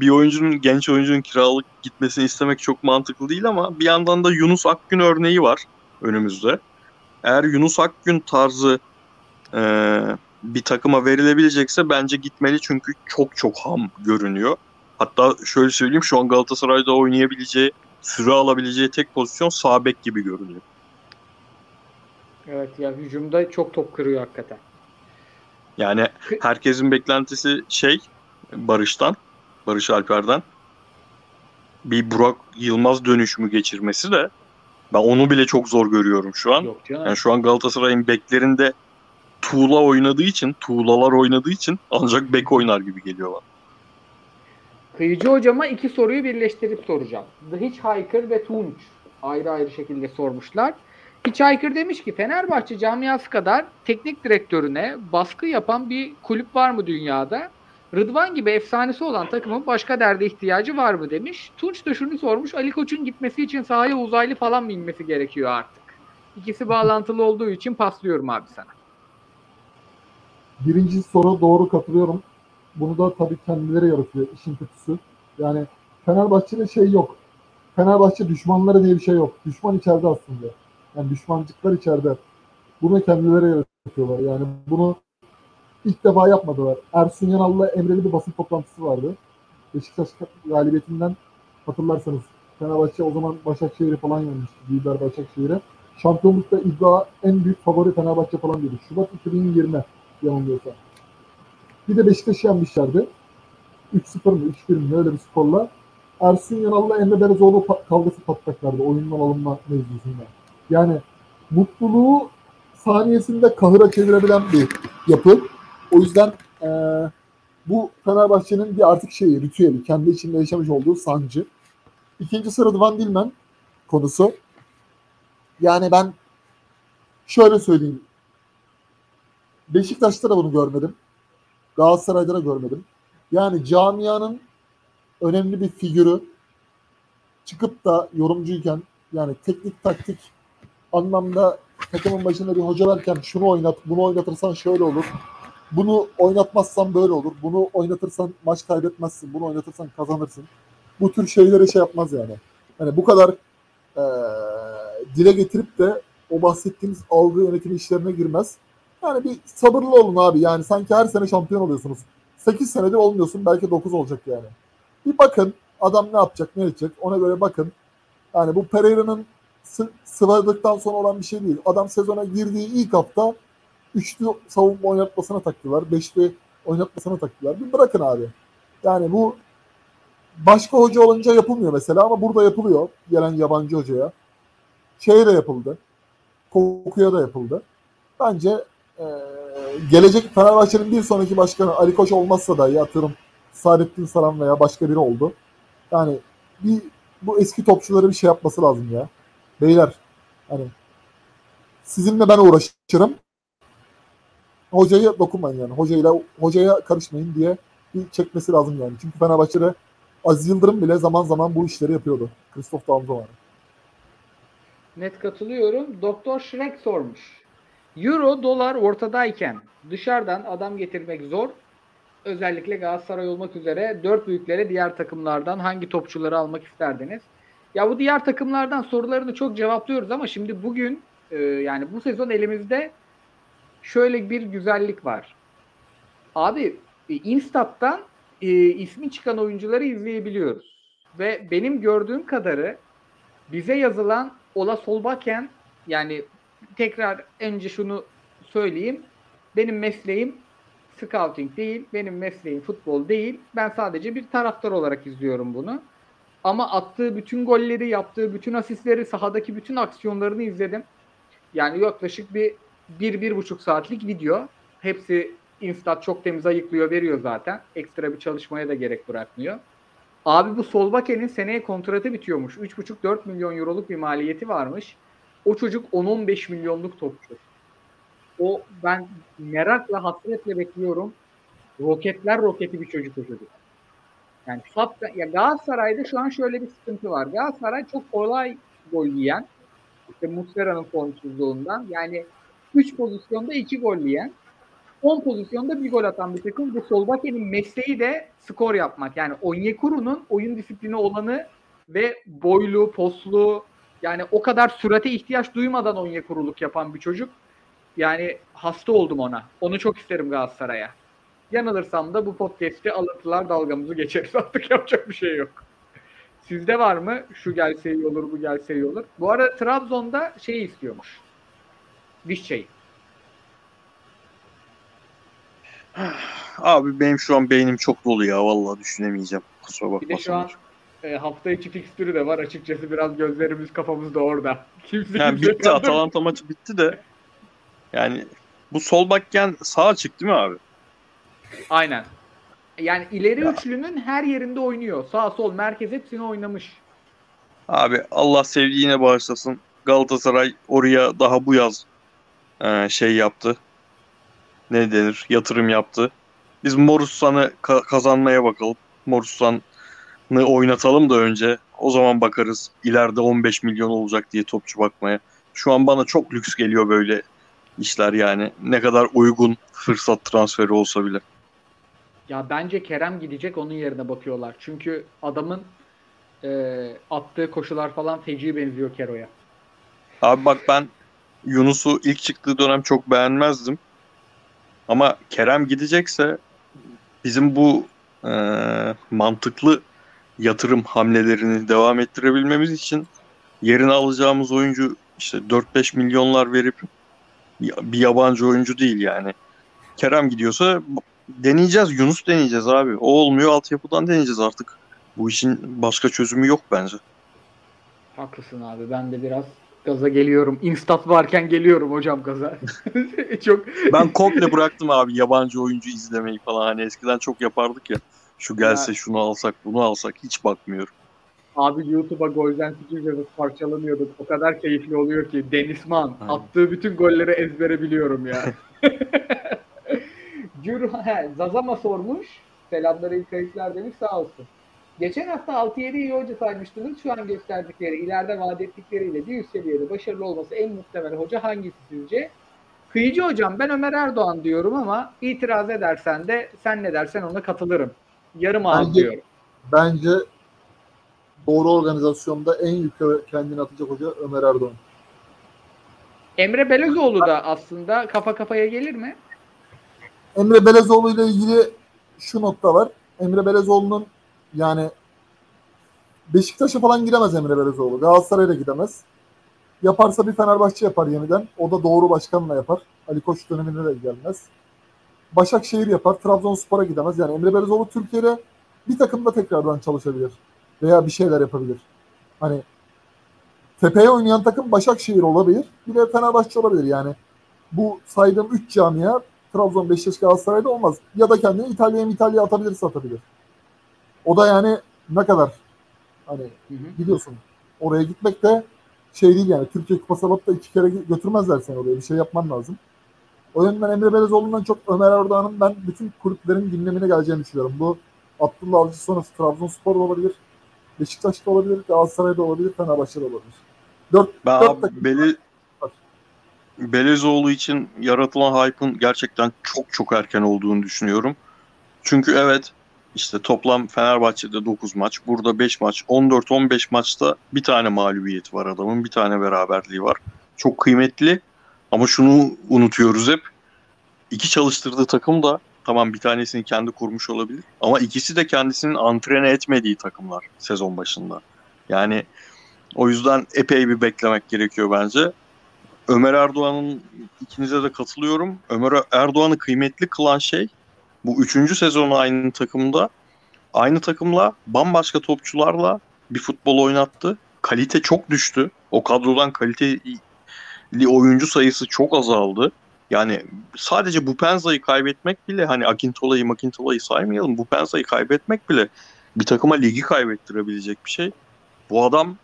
bir oyuncunun genç oyuncunun kiralık gitmesini istemek çok mantıklı değil ama bir yandan da Yunus Akgün örneği var önümüzde. Eğer Yunus Akgün tarzı e, bir takıma verilebilecekse bence gitmeli çünkü çok çok ham görünüyor. Hatta şöyle söyleyeyim şu an Galatasaray'da oynayabileceği, süre alabileceği tek pozisyon sağ bek gibi görünüyor. Evet ya hücumda çok top kırıyor hakikaten. Yani herkesin beklentisi şey Barış'tan, Barış Alper'den bir Burak Yılmaz dönüşümü geçirmesi de ben onu bile çok zor görüyorum şu an. Yok canım. Yani şu an Galatasaray'ın beklerinde tuğla oynadığı için, tuğlalar oynadığı için ancak bek oynar gibi geliyor bana. Kıyıcı hocama iki soruyu birleştirip soracağım. The Hitchhiker ve Tunç ayrı ayrı şekilde sormuşlar. Hitchhiker demiş ki Fenerbahçe camiası kadar teknik direktörüne baskı yapan bir kulüp var mı dünyada? Rıdvan gibi efsanesi olan takımın başka derde ihtiyacı var mı demiş. Tunç da şunu sormuş. Ali Koç'un gitmesi için sahaya uzaylı falan mı inmesi gerekiyor artık? İkisi bağlantılı olduğu için paslıyorum abi sana. Birinci soru doğru katılıyorum. Bunu da tabii kendileri yaratıyor işin kötüsü. Yani Fenerbahçe'de şey yok. Fenerbahçe düşmanları diye bir şey yok. Düşman içeride aslında. Yani düşmancıklar içeride. Bunu kendileri yaratıyorlar. Yani bunu ilk defa yapmadılar. Ersun Yanal'la Emre'li bir basın toplantısı vardı. Beşiktaş galibiyetinden hatırlarsanız Fenerbahçe o zaman Başakşehir'i falan yenmişti. Lider Başakşehir'e. Şampiyonlukta iddia en büyük favori Fenerbahçe falan dedi. Şubat 2020 yanılmıyorsam. Bir de Beşiktaş'ı yenmişlerdi. 3-0 mı 3-1 mi öyle bir skorla. Ersun Yanal'la Emre Berezoğlu kavgası patlaklardı oyundan alınma mevzusunda. Yani mutluluğu saniyesinde kahıra çevirebilen bir yapı. O yüzden eee, bu Fenerbahçe'nin bir artık şeyi, ritüeli, kendi içinde yaşamış olduğu sancı. İkinci sırada Van Dilmen konusu. Yani ben şöyle söyleyeyim. Beşiktaş'ta da bunu görmedim. Galatasaray'da da görmedim. Yani camianın önemli bir figürü çıkıp da yorumcuyken yani teknik taktik anlamda takımın başında bir hoca varken şunu oynat, bunu oynatırsan şöyle olur. Bunu oynatmazsan böyle olur. Bunu oynatırsan maç kaybetmezsin. Bunu oynatırsan kazanırsın. Bu tür şeylere şey yapmaz yani. Yani bu kadar eee, dile getirip de o bahsettiğimiz algı yönetimi işlerine girmez. Yani bir sabırlı olun abi. Yani sanki her sene şampiyon oluyorsunuz. 8 senedir olmuyorsun. Belki 9 olacak yani. Bir bakın adam ne yapacak, ne edecek. Ona göre bakın. Yani bu Pereira'nın sı- sıvadıktan sonra olan bir şey değil. Adam sezona girdiği ilk hafta üçlü savunma oynatmasına taktılar. Beşli oynatmasına taktılar. Bir bırakın abi. Yani bu başka hoca olunca yapılmıyor mesela ama burada yapılıyor. Gelen yabancı hocaya. Şeye de yapıldı. Kokuya da yapıldı. Bence e, gelecek Fenerbahçe'nin bir sonraki başkanı Ali Koç olmazsa da atıyorum Saadettin Saran veya başka biri oldu. Yani bir bu eski topçuları bir şey yapması lazım ya. Beyler hani sizinle ben uğraşırım. Hocaya dokunmayın yani. Hocayla hocaya karışmayın diye bir çekmesi lazım yani. Çünkü Fenerbahçe'de Aziz Yıldırım bile zaman zaman bu işleri yapıyordu. Christoph Daum zamanı. Net katılıyorum. Doktor Shrek sormuş. Euro, dolar ortadayken dışarıdan adam getirmek zor. Özellikle Galatasaray olmak üzere dört büyüklere diğer takımlardan hangi topçuları almak isterdiniz? Ya bu diğer takımlardan sorularını çok cevaplıyoruz ama şimdi bugün e, yani bu sezon elimizde şöyle bir güzellik var. Abi e, Instat'tan e, ismi çıkan oyuncuları izleyebiliyoruz. Ve benim gördüğüm kadarı bize yazılan Ola Solbakken yani tekrar önce şunu söyleyeyim. Benim mesleğim scouting değil. Benim mesleğim futbol değil. Ben sadece bir taraftar olarak izliyorum bunu. Ama attığı bütün golleri, yaptığı bütün asistleri, sahadaki bütün aksiyonlarını izledim. Yani yaklaşık bir, bir, bir buçuk saatlik video. Hepsi Instat çok temiz ayıklıyor, veriyor zaten. Ekstra bir çalışmaya da gerek bırakmıyor. Abi bu Solbaken'in seneye kontratı bitiyormuş. 3,5-4 milyon euroluk bir maliyeti varmış. O çocuk 10-15 milyonluk topçu. O ben merakla hasretle bekliyorum. Roketler roketi bir çocuk o çocuk. Yani hatta, ya Galatasaray'da şu an şöyle bir sıkıntı var. Galatasaray çok kolay gol yiyen. İşte Muslera'nın formsuzluğundan. Yani 3 pozisyonda 2 gol yiyen. 10 pozisyonda bir gol atan bir takım. Bu Solbaken'in mesleği de skor yapmak. Yani Onyekuru'nun oyun disiplini olanı ve boylu, poslu yani o kadar sürate ihtiyaç duymadan Onyekuru'luk yapan bir çocuk. Yani hasta oldum ona. Onu çok isterim Galatasaray'a. Yanılırsam da bu podcast'te alıntılar dalgamızı geçeriz. Artık yapacak bir şey yok. Sizde var mı? Şu gelse iyi olur, bu gelse iyi olur. Bu arada Trabzon'da şey istiyormuş. Vişçe'yi. Abi benim şu an beynim çok dolu ya. Vallahi düşünemeyeceğim. Kusura Bir de şu an e, hafta içi fikstürü de var. Açıkçası biraz gözlerimiz kafamız da orada. Kimse Yani bitti Atalanta maçı bitti de. Yani bu sol bakken sağa çıktı mi abi? Aynen. Yani ileri Ya. üçlünün her yerinde oynuyor. Sağ sol merkez hepsini oynamış. Abi Allah sevdiğine bağışlasın. Galatasaray oraya daha bu yaz e, şey yaptı. Ne denir? Yatırım yaptı. Biz Morussan'ı ka- kazanmaya bakalım. Morussan'ı oynatalım da önce. O zaman bakarız. İleride 15 milyon olacak diye topçu bakmaya. Şu an bana çok lüks geliyor böyle işler yani. Ne kadar uygun fırsat transferi olsa bile. Ya bence Kerem gidecek onun yerine bakıyorlar. Çünkü adamın e, attığı koşular falan feci benziyor Kero'ya. Abi bak ben Yunus'u ilk çıktığı dönem çok beğenmezdim. Ama Kerem gidecekse bizim bu e, mantıklı yatırım hamlelerini devam ettirebilmemiz için yerine alacağımız oyuncu işte 4-5 milyonlar verip bir yabancı oyuncu değil yani. Kerem gidiyorsa deneyeceğiz. Yunus deneyeceğiz abi. O olmuyor altyapıdan deneyeceğiz artık. Bu işin başka çözümü yok bence. Haklısın abi. Ben de biraz gaza geliyorum. Instat varken geliyorum hocam gaza. Çok Ben komple bıraktım abi yabancı oyuncu izlemeyi falan. Hani eskiden çok yapardık ya. Şu gelse Ya. şunu alsak bunu alsak hiç bakmıyorum. Abi YouTube'a golden yazıp parçalanıyorduk. O kadar keyifli oluyor ki. Denizman Aynen. attığı bütün golleri ezbere biliyorum ya. Cür, he, Zazama sormuş. Selamları ilk kayıtlar demiş sağ olsun. Geçen hafta 6-7 iyi hoca saymıştınız. Şu an gösterdikleri, ileride vaat ettikleriyle bir üst seviyede başarılı olması en muhtemel hoca hangisi sizce? Kıyıcı hocam ben Ömer Erdoğan diyorum ama itiraz edersen de sen ne dersen ona katılırım. Yarım ağız Bence- diyorum. Bence doğru organizasyonda en yukarı kendini atacak hoca Ömer Erdoğan. Emre Belezoğlu da aslında kafa kafaya gelir mi? Emre Belezoğlu ile ilgili şu nokta var. Emre Belezoğlu'nun yani Beşiktaş'a falan gidemez Emre Belezoğlu. Galatasaray'a gidemez. Yaparsa bir Fenerbahçe yapar yeniden. O da doğru başkanla yapar. Ali Koç döneminde de gelmez. Başakşehir yapar. Trabzonspor'a gidemez. Yani Emre Belezoğlu Türkiye'de bir takımda tekrardan çalışabilir. Veya bir şeyler yapabilir. Hani tepeye oynayan takım Başakşehir olabilir. Bir de Fenerbahçe olabilir yani. Bu saydığım 3 camia Trabzon, Beşiktaş, Galatasaray'da olmaz. Ya da kendini İtalya'ya İtalya atabilirse atabilir. O da yani ne kadar hani Hı hı. biliyorsun oraya gitmek de şey değil yani Türkiye Kupası alıp da iki kere götürmezler seni oraya bir şey yapman lazım. O yönden Emre Belezoğlu'ndan çok Ömer Erdoğan'ın ben bütün kulüplerin gündemine geleceğini düşünüyorum. Bu Abdullah Avcı sonrası Trabzonspor da olabilir, Beşiktaş'ta olabilir, Galatasaray'da olabilir, Fenerbahçe'de olabilir. Dört, Ben dört abi Beli. Belezoğlu için yaratılan hype'ın gerçekten çok çok erken olduğunu düşünüyorum. Çünkü evet işte toplam Fenerbahçe'de 9 maç, burada 5 maç, 14-15 maçta bir tane mağlubiyeti var adamın, bir tane beraberliği var. Çok kıymetli ama şunu unutuyoruz hep. İki çalıştırdığı takım da tamam bir tanesini kendi kurmuş olabilir ama ikisi de kendisinin antrene etmediği takımlar sezon başında. Yani o yüzden epey bir beklemek gerekiyor bence. Ömer Erdoğan'ın ikinize de katılıyorum. Ömer Erdoğan'ı kıymetli kılan şey bu üçüncü sezonu aynı takımda aynı takımla bambaşka topçularla bir futbol oynattı. Kalite çok düştü. O kadrodan kaliteli oyuncu sayısı çok azaldı. Yani sadece Bupenza'yı kaybetmek bile hani Akintola'yı Makintola'yı saymayalım. Bupenza'yı kaybetmek bile bir takıma ligi kaybettirebilecek bir şey. Bu adam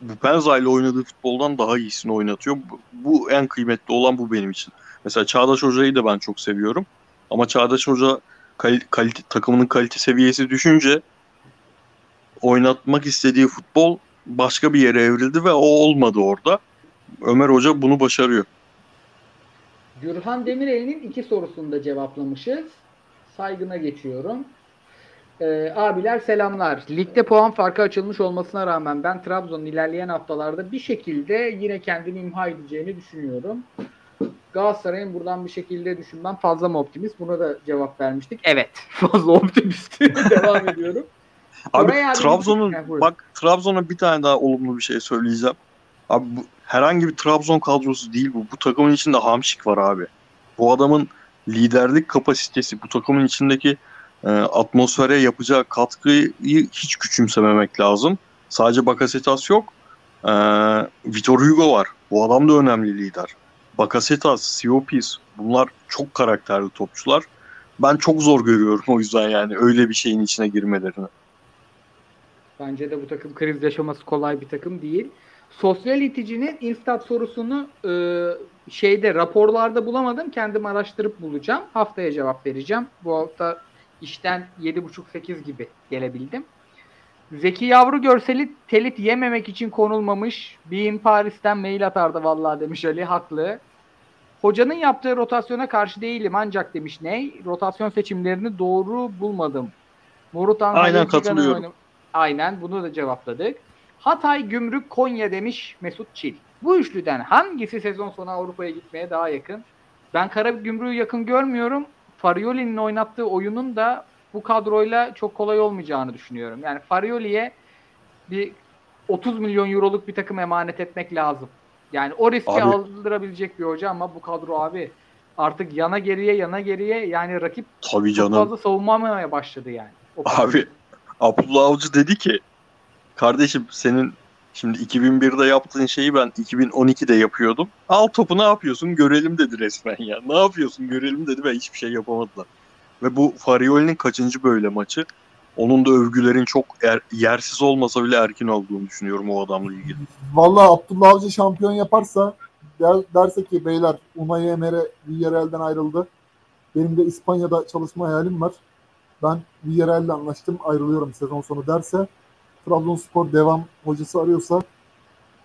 Bupenza ile oynadığı futboldan daha iyisini oynatıyor. Bu, bu en kıymetli olan bu benim için. Mesela Çağdaş Hoca'yı da ben çok seviyorum. Ama Çağdaş Hoca kal- kalite, takımının kalite seviyesi düşünce oynatmak istediği futbol başka bir yere evrildi ve o olmadı orada. Ömer Hoca bunu başarıyor. Gürhan Demirel'in iki sorusunu da cevaplamışız. Saygına geçiyorum. Ee, abiler selamlar. Ligde puan farkı açılmış olmasına rağmen ben Trabzon'un ilerleyen haftalarda bir şekilde yine kendini imha edeceğini düşünüyorum. Galatasaray'ın buradan bir şekilde düşünmem fazla mı optimist? Buna da cevap vermiştik. Evet. Fazla optimist. Devam ediyorum. Abi Trabzon'un bak Trabzon'a bir tane daha olumlu bir şey söyleyeceğim. Abi bu herhangi bir Trabzon kadrosu değil bu. Bu takımın içinde Hamşik var abi. Bu adamın liderlik kapasitesi, bu takımın içindeki e, atmosfere yapacağı katkıyı hiç küçümsememek lazım. Sadece Bakasetas yok. E, Vitor Hugo var. Bu adam da önemli lider. Bakasetas, Siopis bunlar çok karakterli topçular. Ben çok zor görüyorum o yüzden yani öyle bir şeyin içine girmelerini. Bence de bu takım kriz yaşaması kolay bir takım değil. Sosyal iticinin instat sorusunu e, şeyde raporlarda bulamadım. Kendim araştırıp bulacağım. Haftaya cevap vereceğim. Bu hafta işten 7.30-8 gibi gelebildim. Zeki Yavru görseli telit yememek için konulmamış. Bean Paris'ten mail atardı vallahi demiş Ali. Haklı. Hocanın yaptığı rotasyona karşı değilim ancak demiş Ney. Rotasyon seçimlerini doğru bulmadım. Morutan Aynen katılıyorum. oynam- Aynen bunu da cevapladık. Hatay, Gümrük, Konya demiş Mesut Çil. Bu üçlüden hangisi sezon sonu Avrupa'ya gitmeye daha yakın? Ben Karagümrük'ü yakın görmüyorum. Farioli'nin oynattığı oyunun da bu kadroyla çok kolay olmayacağını düşünüyorum. Yani Farioli'ye bir 30 milyon euroluk bir takım emanet etmek lazım. Yani o riski Abi- aldırabilecek bir hoca ama bu kadro abi artık yana geriye yana geriye yani rakip Tabii çok canım. fazla savunmamaya başladı yani. Abi Abdullah Avcı dedi ki kardeşim senin şimdi 2001'de yaptığın şeyi ben 2012'de yapıyordum. Al topu ne yapıyorsun görelim dedi resmen ya. Ne yapıyorsun görelim dedi ve hiçbir şey yapamadılar. Ve bu Farioli'nin kaçıncı böyle maçı? Onun da övgülerin çok er- yersiz olmasa bile erkin olduğunu düşünüyorum o adamla ilgili. Vallahi Abdullah Avcı şampiyon yaparsa der, derse ki beyler Unai Emery Villarreal'den ayrıldı. Benim de İspanya'da çalışma hayalim var. Ben Villarreal'le anlaştım ayrılıyorum sezon sonu derse Trabzonspor devam hocası arıyorsa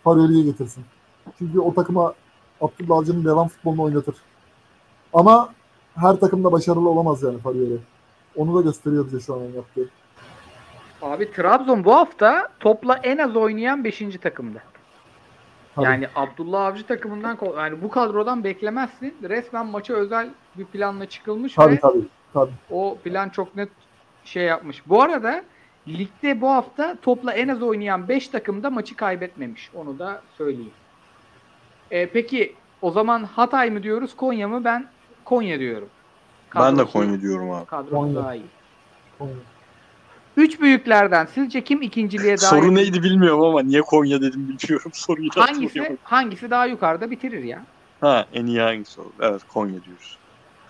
Farioli'ye getirsin. Çünkü o takıma Abdullah Avcı'nın devam futbolunu oynatır. Ama her takımda başarılı olamaz yani Farioli. Onu da gösteriyor bize şu an yaptığı. Abi Trabzon bu hafta topla en az oynayan 5. takımda. Tabii. Yani Abdullah Avcı takımından yani bu kadrodan beklemezsin. Resmen maça özel bir planla çıkılmış Tabii ve tabii. tabii. o plan çok net şey yapmış. Bu arada ligde bu hafta topla en az oynayan 5 takımda maçı kaybetmemiş. Onu da söyleyeyim. E, peki o zaman Hatay mı diyoruz Konya mı? Ben Konya diyorum. Ben de Kadrosu- Konya diyorum abi. Kadrosu Konya. daha iyi. Konya. Üç büyüklerden sizce kim ikinciliğe daha Soru neydi bilmiyorum ama niye Konya dedim bilmiyorum. Soruyu Hangisi hangisi daha yukarıda bitirir ya? Ha en iyi hangisi oldu? Evet Konya diyoruz.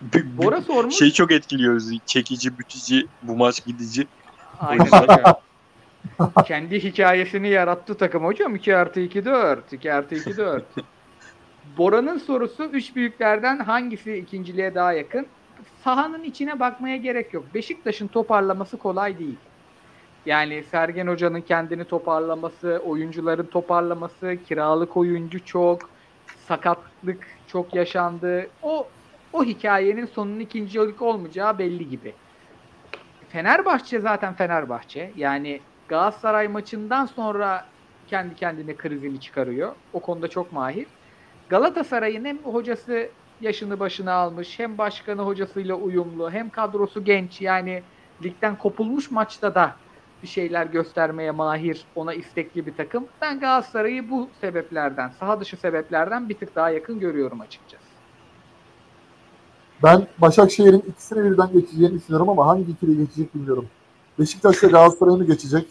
Bir- Bora sormuş. Şeyi çok etkiliyoruz. Çekici, bütici, bu maç gidici. Aynen öyle. Kendi hikayesini yarattı takım hocam. 2 artı 2 4. 2 artı 2 4. Bora'nın sorusu üç büyüklerden hangisi ikinciliğe daha yakın? Sahanın içine bakmaya gerek yok. Beşiktaş'ın toparlaması kolay değil. Yani Sergen Hoca'nın kendini toparlaması, oyuncuların toparlaması, kiralık oyuncu çok, sakatlık çok yaşandı. O o hikayenin sonunun ikincilik olmayacağı belli gibi. Fenerbahçe zaten Fenerbahçe. Yani Galatasaray maçından sonra kendi kendine krizini çıkarıyor. O konuda çok mahir. Galatasaray'ın hem hocası yaşını başına almış, hem başkanı hocasıyla uyumlu, hem kadrosu genç. Yani ligden kopulmuş maçta da bir şeyler göstermeye mahir, ona istekli bir takım. Ben Galatasaray'ı bu sebeplerden, saha dışı sebeplerden bir tık daha yakın görüyorum açıkçası. Ben Başakşehir'in ikisini birden geçeceğini düşünüyorum ama hangi ikili geçecek bilmiyorum. Beşiktaş'ta Galatasaray'ı mı geçecek?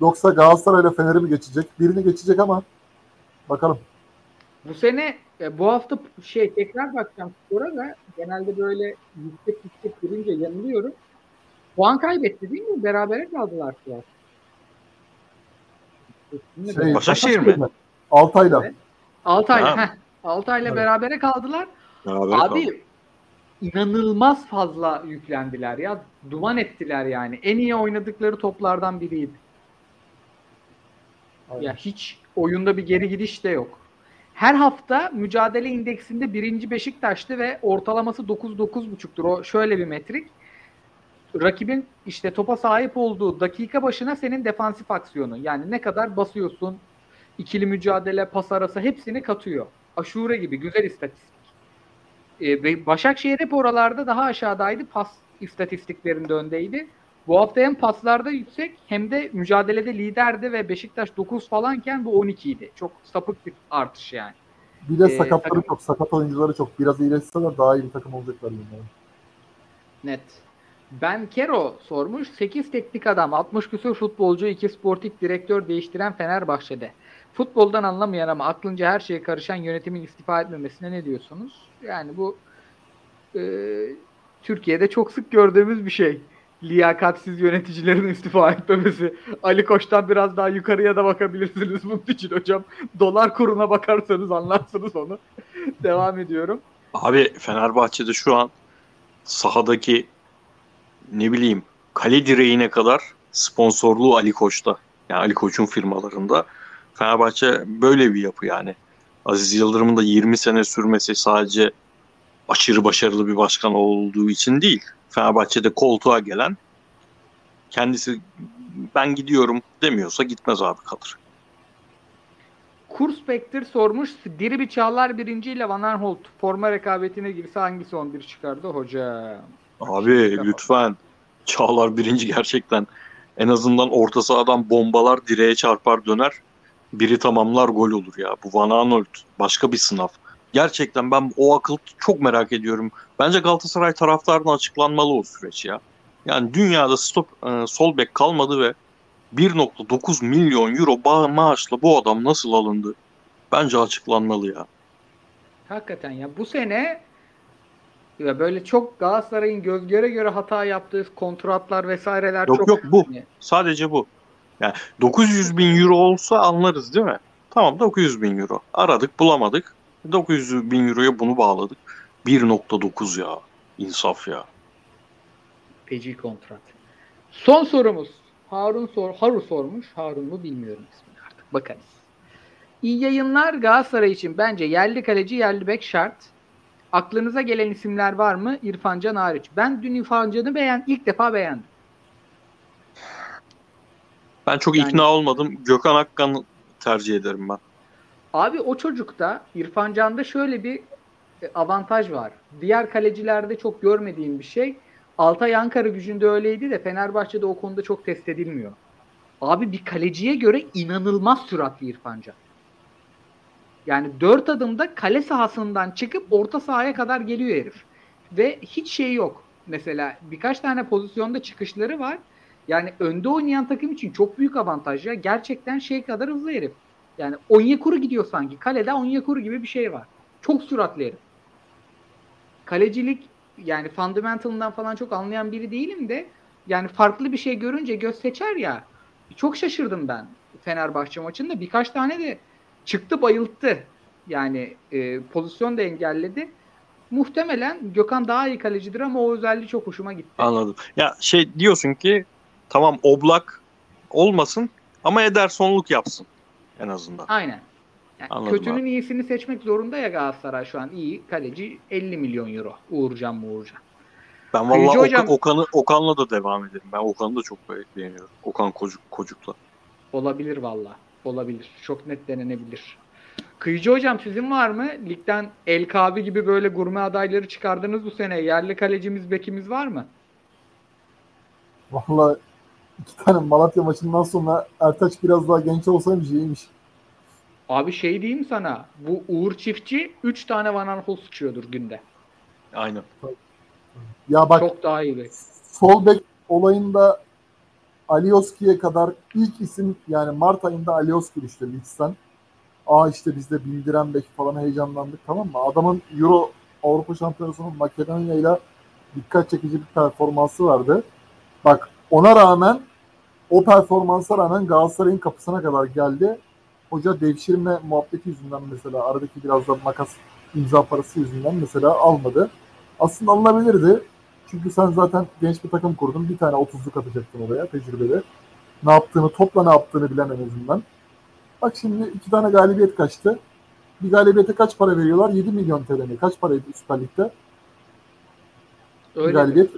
Yoksa Galatasaray'la Fener'i mi geçecek? Birini geçecek ama bakalım. Bu sene e, bu hafta şey tekrar bakacağım skora da genelde böyle yüksek yüksek girince yanılıyorum. Puan kaybetti değil mi? Berabere kaldılar şu an. Şey, Başakşehir mi? Altay'la. Evet. Altay'la, heh, Altay'la Evet. berabere kaldılar. Beraber Abi kaldık. inanılmaz fazla yüklendiler ya. Duman ettiler yani. En iyi oynadıkları toplardan biriydi. Aynen. Ya hiç oyunda bir geri gidiş de yok. Her hafta mücadele indeksinde birinci Beşiktaş'tı ve ortalaması 9-9.5'tur. O şöyle bir metrik. Rakibin işte topa sahip olduğu dakika başına senin defansif aksiyonu. Yani ne kadar basıyorsun, ikili mücadele, pas arası hepsini katıyor. Aşure gibi güzel istatistik. Ee, Başakşehir hep oralarda daha aşağıdaydı. Pas istatistiklerinde öndeydi. Bu hafta hem paslarda yüksek hem de mücadelede liderdi ve Beşiktaş 9 falanken bu 12 idi. Çok sapık bir artış yani. Bir de Ee, sakatları takım- çok. Sakat oyuncuları çok. Biraz iyileşseler daha iyi bir takım olacaklar. Yani. Net. Ben Kero sormuş. 8 teknik adam, 60 küsur futbolcu, 2 sportif direktör değiştiren Fenerbahçe'de. Futboldan anlamayan ama aklınca her şeye karışan yönetimin istifa etmemesine ne diyorsunuz? Yani bu e, Türkiye'de çok sık gördüğümüz bir şey. Liyakatsiz yöneticilerin istifa etmemesi. Ali Koç'tan biraz daha yukarıya da bakabilirsiniz bunun için hocam. Dolar kuruna bakarsanız anlarsınız onu. Devam ediyorum. Abi Fenerbahçe'de şu an sahadaki ne bileyim kale direğine kadar sponsorluğu Ali Koç'ta. Yani Ali Koç'un firmalarında. Fenerbahçe böyle bir yapı yani. Aziz Yıldırım'ın da 20 sene sürmesi sadece aşırı başarılı bir başkan olduğu için değil. Fenerbahçe'de koltuğa gelen kendisi ben gidiyorum demiyorsa gitmez abi kalır. Kurs Spectre sormuş. Diri bir Çağlar birinci ile Van Aanholt forma rekabetine girse hangisi 11 çıkardı hocam? Abi lütfen Çağlar birinci gerçekten en azından orta sahadan bombalar direğe çarpar döner. Biri tamamlar gol olur ya. Bu Van Aanholt başka bir sınav. Gerçekten ben o akıl çok merak ediyorum. Bence Galatasaray taraftarına açıklanmalı o süreç ya. Yani dünyada stop e, sol bek kalmadı ve 1.9 milyon euro maaşla bu adam nasıl alındı? Bence açıklanmalı ya. Hakikaten ya bu sene ya böyle çok Galatasaray'ın göz göre göre hata yaptığı kontratlar vesaireler Yok çok yok bu. Yani Sadece bu. Yani 900 bin euro olsa anlarız değil mi? Tamam 900 bin euro. Aradık bulamadık. 900 bin euroya bunu bağladık. 1.9 ya. İnsaf ya. feci kontrat. Son sorumuz. Harun sor Haru sormuş. Harun mu bilmiyorum ismini artık. Bakarız. İyi yayınlar Galatasaray için bence yerli kaleci yerli bek şart. Aklınıza gelen isimler var mı? İrfan Can hariç. Ben dün İrfan Can'ı beğen ilk defa beğendim. Ben çok Yani- ikna olmadım. Gökhan Akkan'ı tercih ederim ben. Abi o çocukta İrfan Can'da şöyle bir e, avantaj var. Diğer kalecilerde çok görmediğim bir şey. Altay Ankara gücünde öyleydi de Fenerbahçe'de o konuda çok test edilmiyor. Abi bir kaleciye göre inanılmaz süratli İrfan Can. Yani dört adımda kale sahasından çıkıp orta sahaya kadar geliyor herif. Ve hiç şey yok. Mesela birkaç tane pozisyonda çıkışları var. Yani önde oynayan takım için çok büyük avantaj ya. Gerçekten şey kadar hızlı herif. Yani Onyekuru gidiyor sanki. Kalede Onyekuru gibi bir şey var. Çok süratli herif. Kalecilik yani fundamentalından falan çok anlayan biri değilim de yani farklı bir şey görünce göz seçer ya. Çok şaşırdım ben Fenerbahçe maçında. Birkaç tane de çıktı bayılttı. Yani e, pozisyon da engelledi. Muhtemelen Gökhan daha iyi kalecidir ama o özelliği çok hoşuma gitti. Anladım. Ya şey diyorsun ki tamam Oblak olmasın ama Edersonluk yapsın en azından. Aynen. Yani Anladım kötünün abi. iyisini seçmek zorunda ya Galatasaray şu an. iyi kaleci 50 milyon euro. Uğurcan mı Uğurcan? Ben Kayıcı vallahi hocam- Okan, Okan'ı Okan'la da devam ederim. Ben Okan'ı da çok beğeniyorum. Okan Kocuk Kocuk'la. Olabilir valla. Olabilir. Çok net denenebilir. Kıyıcı hocam sizin var mı? Ligden El Kabi gibi böyle gurme adayları çıkardınız bu sene. Yerli kalecimiz, bekimiz var mı? Vallahi iki tane Malatya maçından sonra Ertaç biraz daha genç olsaymış iyiymiş. Abi şey diyeyim sana. Bu Uğur Çiftçi 3 tane Van Aanholt sıçıyordur günde. Aynen. Ya bak Çok daha iyi sol bek olayında Alioski'ye kadar ilk isim yani Mart ayında Alioski düştü Leeds'ten. Aa işte biz de bildiren bek falan heyecanlandık tamam mı? Adamın Euro Avrupa Şampiyonası'nın Makedonya ile dikkat çekici bir performansı vardı. Bak ona rağmen o performansa rağmen Galatasaray'ın kapısına kadar geldi. Hoca devşirme muhabbeti yüzünden mesela aradaki biraz da makas imza parası yüzünden mesela almadı. Aslında alınabilirdi. Çünkü sen zaten genç bir takım kurdun. Bir tane 30'luk atacaktın oraya tecrübeli. Ne yaptığını, topla ne yaptığını bilen en azından. Bak şimdi iki tane galibiyet kaçtı. Bir galibiyete kaç para veriyorlar? 7 milyon TL mi? Kaç paraydı Süper Lig'de? Bir Öyle. galibiyet.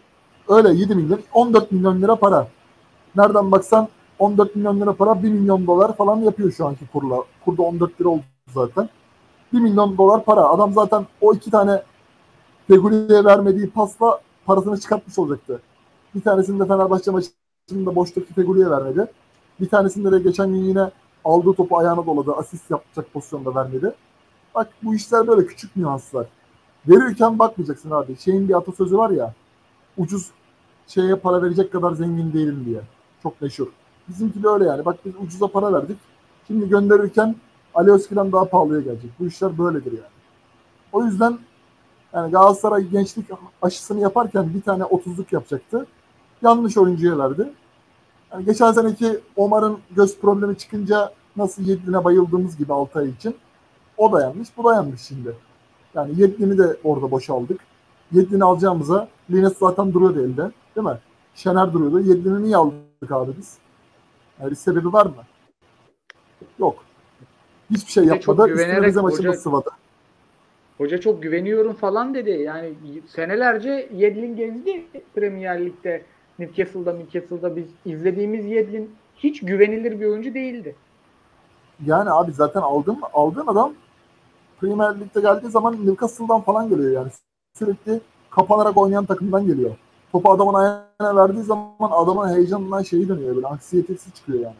Öyle 7 milyon. 14 milyon lira para. Nereden baksan 14 milyon lira para 1 milyon dolar falan yapıyor şu anki kurla. Kurda 14 lira oldu zaten. 1 milyon dolar para. Adam zaten o iki tane Fegüli'ye vermediği pasla parasını çıkartmış olacaktı. Bir tanesini de Fenerbahçe maçında boştaki Fegüli'ye vermedi. Bir tanesinde de geçen gün yine aldığı topu ayağına doladı. Asist yapacak pozisyonda vermedi. Bak bu işler böyle küçük nüanslar. Verirken bakmayacaksın abi. Şeyin bir atasözü var ya. Ucuz şeye para verecek kadar zengin değilim diye. Çok meşhur. Bizimki de öyle yani. Bak biz ucuza para verdik. Şimdi gönderirken Ali Özki'den daha pahalıya gelecek. Bu işler böyledir yani. O yüzden yani Galatasaray gençlik aşısını yaparken bir tane 30'luk yapacaktı. Yanlış oyuncuya verdi. Yani geçen seneki Omar'ın göz problemi çıkınca nasıl Yedlin'e bayıldığımız gibi 6 ay için. O da yanlış, bu da yanlış şimdi. Yani Yedlin'i de orada boşaldık. Yedlin'i alacağımıza Lines zaten duruyordu elde. Değil mi? Şener duruyordu. Yedlin'i niye aldık abi biz? Yani bir sebebi var mı? Yok. Hiçbir şey yapmadı. Üstüne bize maçımız hoca- sıvadı. Hoca çok güveniyorum falan dedi. Yani senelerce Yedlin gezdi Premier Lig'de. Newcastle'da, Newcastle'da biz izlediğimiz Yedlin hiç güvenilir bir oyuncu değildi. Yani abi zaten aldığın, aldığın adam Premier Lig'de geldiği zaman Newcastle'dan falan geliyor yani. Sürekli kapanarak oynayan takımdan geliyor. Topu adamın ayağına verdiği zaman adamın heyecanından şeyi dönüyor böyle anksiyetesi çıkıyor yani.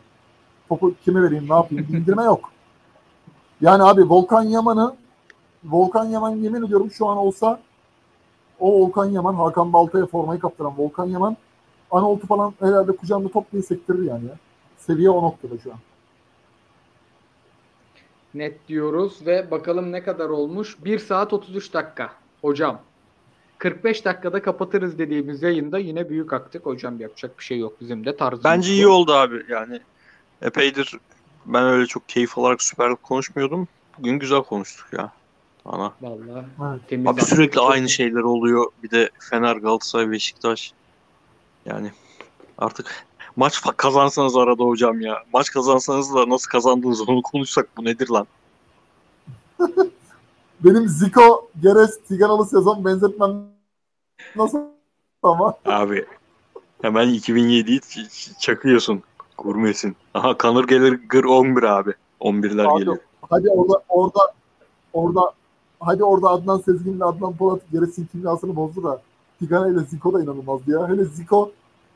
Topu kime vereyim ne yapayım bildirme yok. Yani abi Volkan Yaman'ı Volkan Yaman yemin ediyorum şu an olsa o Volkan Yaman Hakan Balta'ya formayı kaptıran Volkan Yaman Anoltu falan herhalde kucağında toplayı sektirir yani ya. Seviye o noktada şu an. Net diyoruz ve bakalım ne kadar olmuş. 1 saat 33 dakika hocam. 45 dakikada kapatırız dediğimiz yayında yine büyük aktık. Hocam yapacak bir şey yok bizim de tarzımız. Bence bu. iyi oldu abi. Yani epeydir ben öyle çok keyif alarak Süper konuşmuyordum. Bugün güzel konuştuk ya. Ana. Vallahi temiz Abi sürekli Çok- aynı şeyler oluyor. Bir de Fener, Galatasaray, Beşiktaş. Yani artık maç kazansanız arada hocam ya. Maç kazansanız da nasıl kazandınız onu konuşsak bu nedir lan? Benim Zico, Geres, Tiganalı sezon benzetmem nasıl ama Abi hemen 2007'yi ç- ç- çakıyorsun. Gurmesin. Aha Kanır gelir gır 11 abi. 11'ler Abi, geliyor. hadi orada orada orada hadi orada Adnan Sezgin'le Adnan Polat Geres'in kimyasını bozdu da Tigana ile Zico da inanılmazdı ya. Hele Zico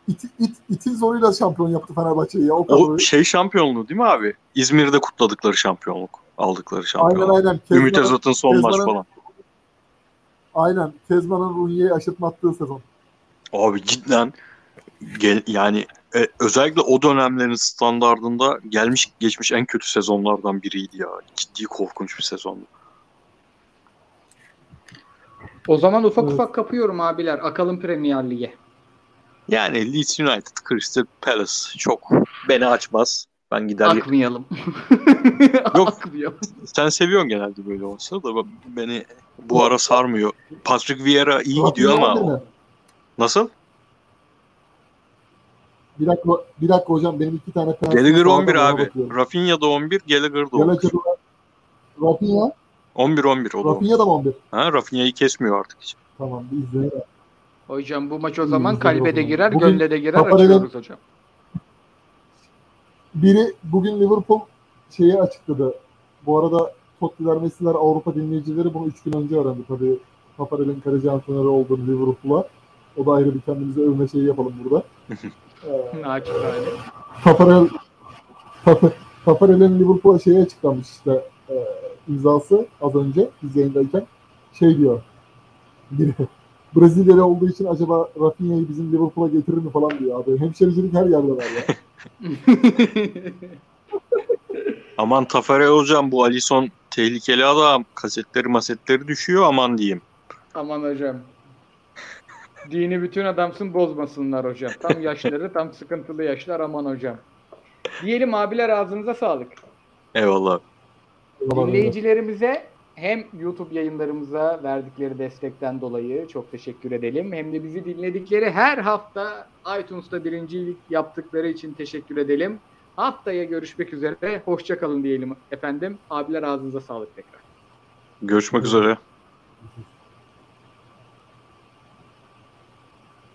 it, it, itin zoruyla şampiyon yaptı Fenerbahçe'yi ya. O O şey şampiyonluğu değil mi abi? İzmir'de kutladıkları şampiyonluk. Aldıkları Aynen şampiyonluk. aynen. Ümit Özat'ın son maç falan. Aynen. Kezman'ın Runye'yi aşırtma attığı sezon. Abi cidden gel, yani e, özellikle o dönemlerin standardında gelmiş geçmiş en kötü sezonlardan biriydi ya. Ciddi korkunç bir sezondu. O zaman ufak Evet. ufak kapıyorum abiler. Akalım Premier Lig'e. Yani Leeds United, Crystal Palace çok beni açmaz. Ben gider. Akmayalım. Yok. Akmayalım. Sen seviyorsun genelde böyle olsa da beni bu ara sarmıyor. Patrick Vieira iyi gidiyor Rafinha ama mi? nasıl? Bir dakika, bir dakika hocam benim iki tane penaltı Gallagher sağda 11 var, ona abi. bakıyorum. Rafinha da 11, Gallagher da 11. Gallagher var. Rafinha, 11 11 o da. Rafinha da mı 11? Ha Rafinha'yı kesmiyor artık hiç. Tamam bir izleyelim. Hocam bu maç o zaman kalbe de girer, Bugün gönle de girer açıyoruz hocam. Biri bugün Liverpool şeyi açıkladı. Bu arada Tottiler, Messi'ler Avrupa dinleyicileri bunu 3 gün önce öğrendi tabii. Taparel'in kaleci antrenörü olduğunu Liverpool'a. O da ayrı bir kendimize övme şeyi yapalım burada. Naçizane. Taparel Tap- Taparel'in Liverpool'a şeyi açıklamış işte e, imzası az önce biz yayındayken şey diyor. Biri, Brezilyalı olduğu için acaba Rafinha'yı bizim Liverpool'a getirir mi falan diyor abi. Hemşericilik her yerde var ya. Aman Tafarel hocam bu Alisson tehlikeli adam. Kasetleri masetleri düşüyor aman diyeyim. Aman hocam. Dini bütün adamsın bozmasınlar hocam. Tam yaşları tam sıkıntılı yaşlar aman hocam. Diyelim abiler ağzınıza sağlık. Eyvallah. Dinleyicilerimize hem YouTube yayınlarımıza verdikleri destekten dolayı çok teşekkür edelim. Hem de bizi dinledikleri her hafta iTunes'ta birincilik yaptıkları için teşekkür edelim. Haftaya görüşmek üzere. Hoşça kalın diyelim efendim. Abiler ağzınıza sağlık tekrar. Görüşmek üzere.